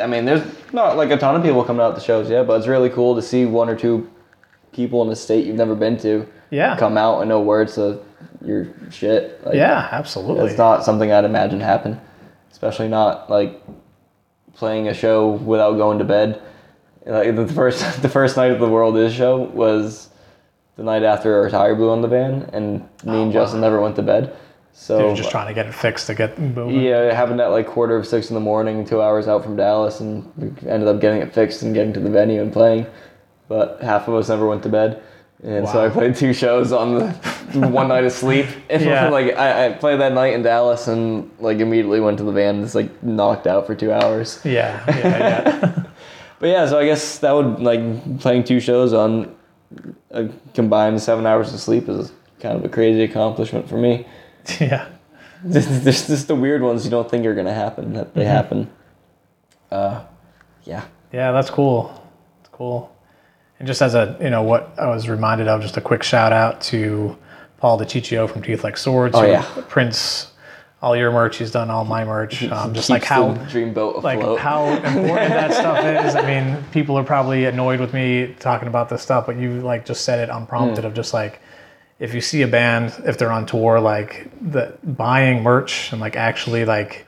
I mean, there's not like a ton of people coming out to shows, yeah, but it's really cool to see one or two people in a state you've never been to Yeah. come out and know words to your shit. Like, Yeah, absolutely. It's not something I'd imagine happen, especially not like playing a show without going to bed. Like the first, (laughs) the first night of the World Is show was the night after our tire blew on the van, and me and oh, Justin never went to bed. So You're just trying to get it fixed to get moving. yeah, it happened at like quarter of six in the morning, two hours out from Dallas, and we ended up getting it fixed and getting to the venue and playing. But half of us never went to bed, and so I played two shows on the (laughs) one night of sleep. (laughs) And Yeah. like I, I played that night in Dallas, and like immediately went to the van, and just like knocked out for two hours. Yeah, yeah, yeah. (laughs) But yeah, so I guess that would like playing two shows on a combined seven hours of sleep is kind of a crazy accomplishment for me. yeah. There's just the weird ones you don't think are gonna happen that they happen. Uh, yeah. Yeah, that's cool. It's cool. And just as a, you know, what I was reminded of, just a quick shout out to Paul DiCiccio from Teeth Like Swords. Oh, yeah. prints all your merch. He's done all my merch. Um, just like how, dreamboat like how important that stuff (laughs) is. I mean, people are probably annoyed with me talking about this stuff, but you like just said it unprompted of just like if you see a band if they're on tour like the buying merch and like actually like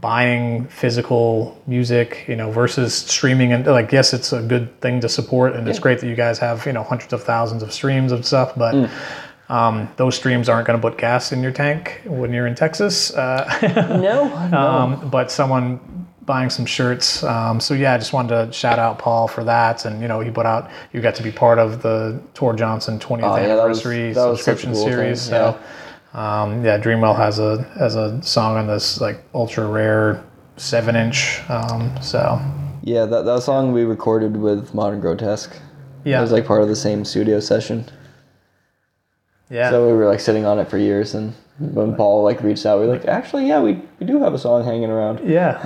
buying physical music you know versus streaming and like yes it's a good thing to support and it's great that you guys have you know hundreds of thousands of streams and stuff but um, those streams aren't going to put gas in your tank when you're in texas uh, (laughs) no, (laughs) no. um, but someone buying some shirts. Um, so yeah, I just wanted to shout out Paul for that, and you know he put out. You got to be part of the Tor Johnson 20th Oh, yeah, anniversary that was a subscription cool thing, series. So um, yeah, Dreamwell has a has a song on this like ultra rare seven inch. Um, so yeah, that, that song we recorded with Modern Grotesque. yeah, It was like part of the same studio session. yeah, So we were like sitting on it for years, and when Paul like reached out, we were like, actually, yeah, we, we do have a song hanging around. yeah,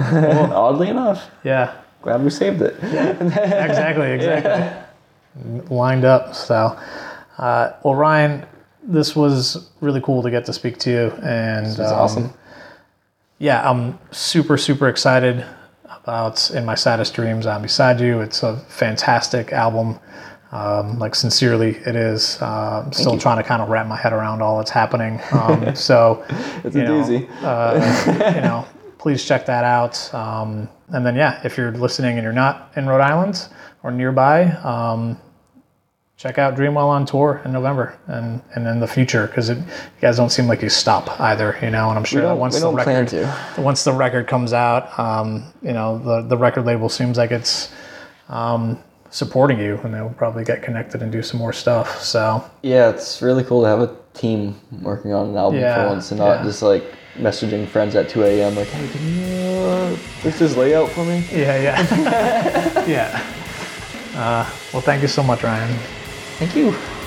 (laughs) oddly enough, yeah. glad we saved it. exactly, exactly. (laughs) Lined up. So, uh, well, Ryan, this was really cool to get to speak to you, and It's um, awesome. yeah, I'm super, super excited about In My Saddest Dreams, I'm Beside You. It's a fantastic album. Um, like, sincerely, it is. Uh, I'm still trying to kind of wrap my head around all that's happening. (laughs) Um, so, It's you a know, doozy. uh, you know, (laughs) please check that out. Um, and then, yeah, if you're listening and you're not in Rhode Island or nearby, um, check out Dreamwell on tour in November and, and in the future because you guys don't seem like you stop either, you know. And I'm sure that once the record once the record comes out, um, you know, the the record label seems like it's um, supporting you, and they'll probably get connected and do some more stuff. So Yeah, it's really cool to have a team working on an album Yeah, for once and not yeah. just like messaging friends at 2 a.m. like, hey, can you uh, fix this layout for me? yeah, yeah, (laughs) yeah. Uh, well, thank you so much, Ryan. Thank you.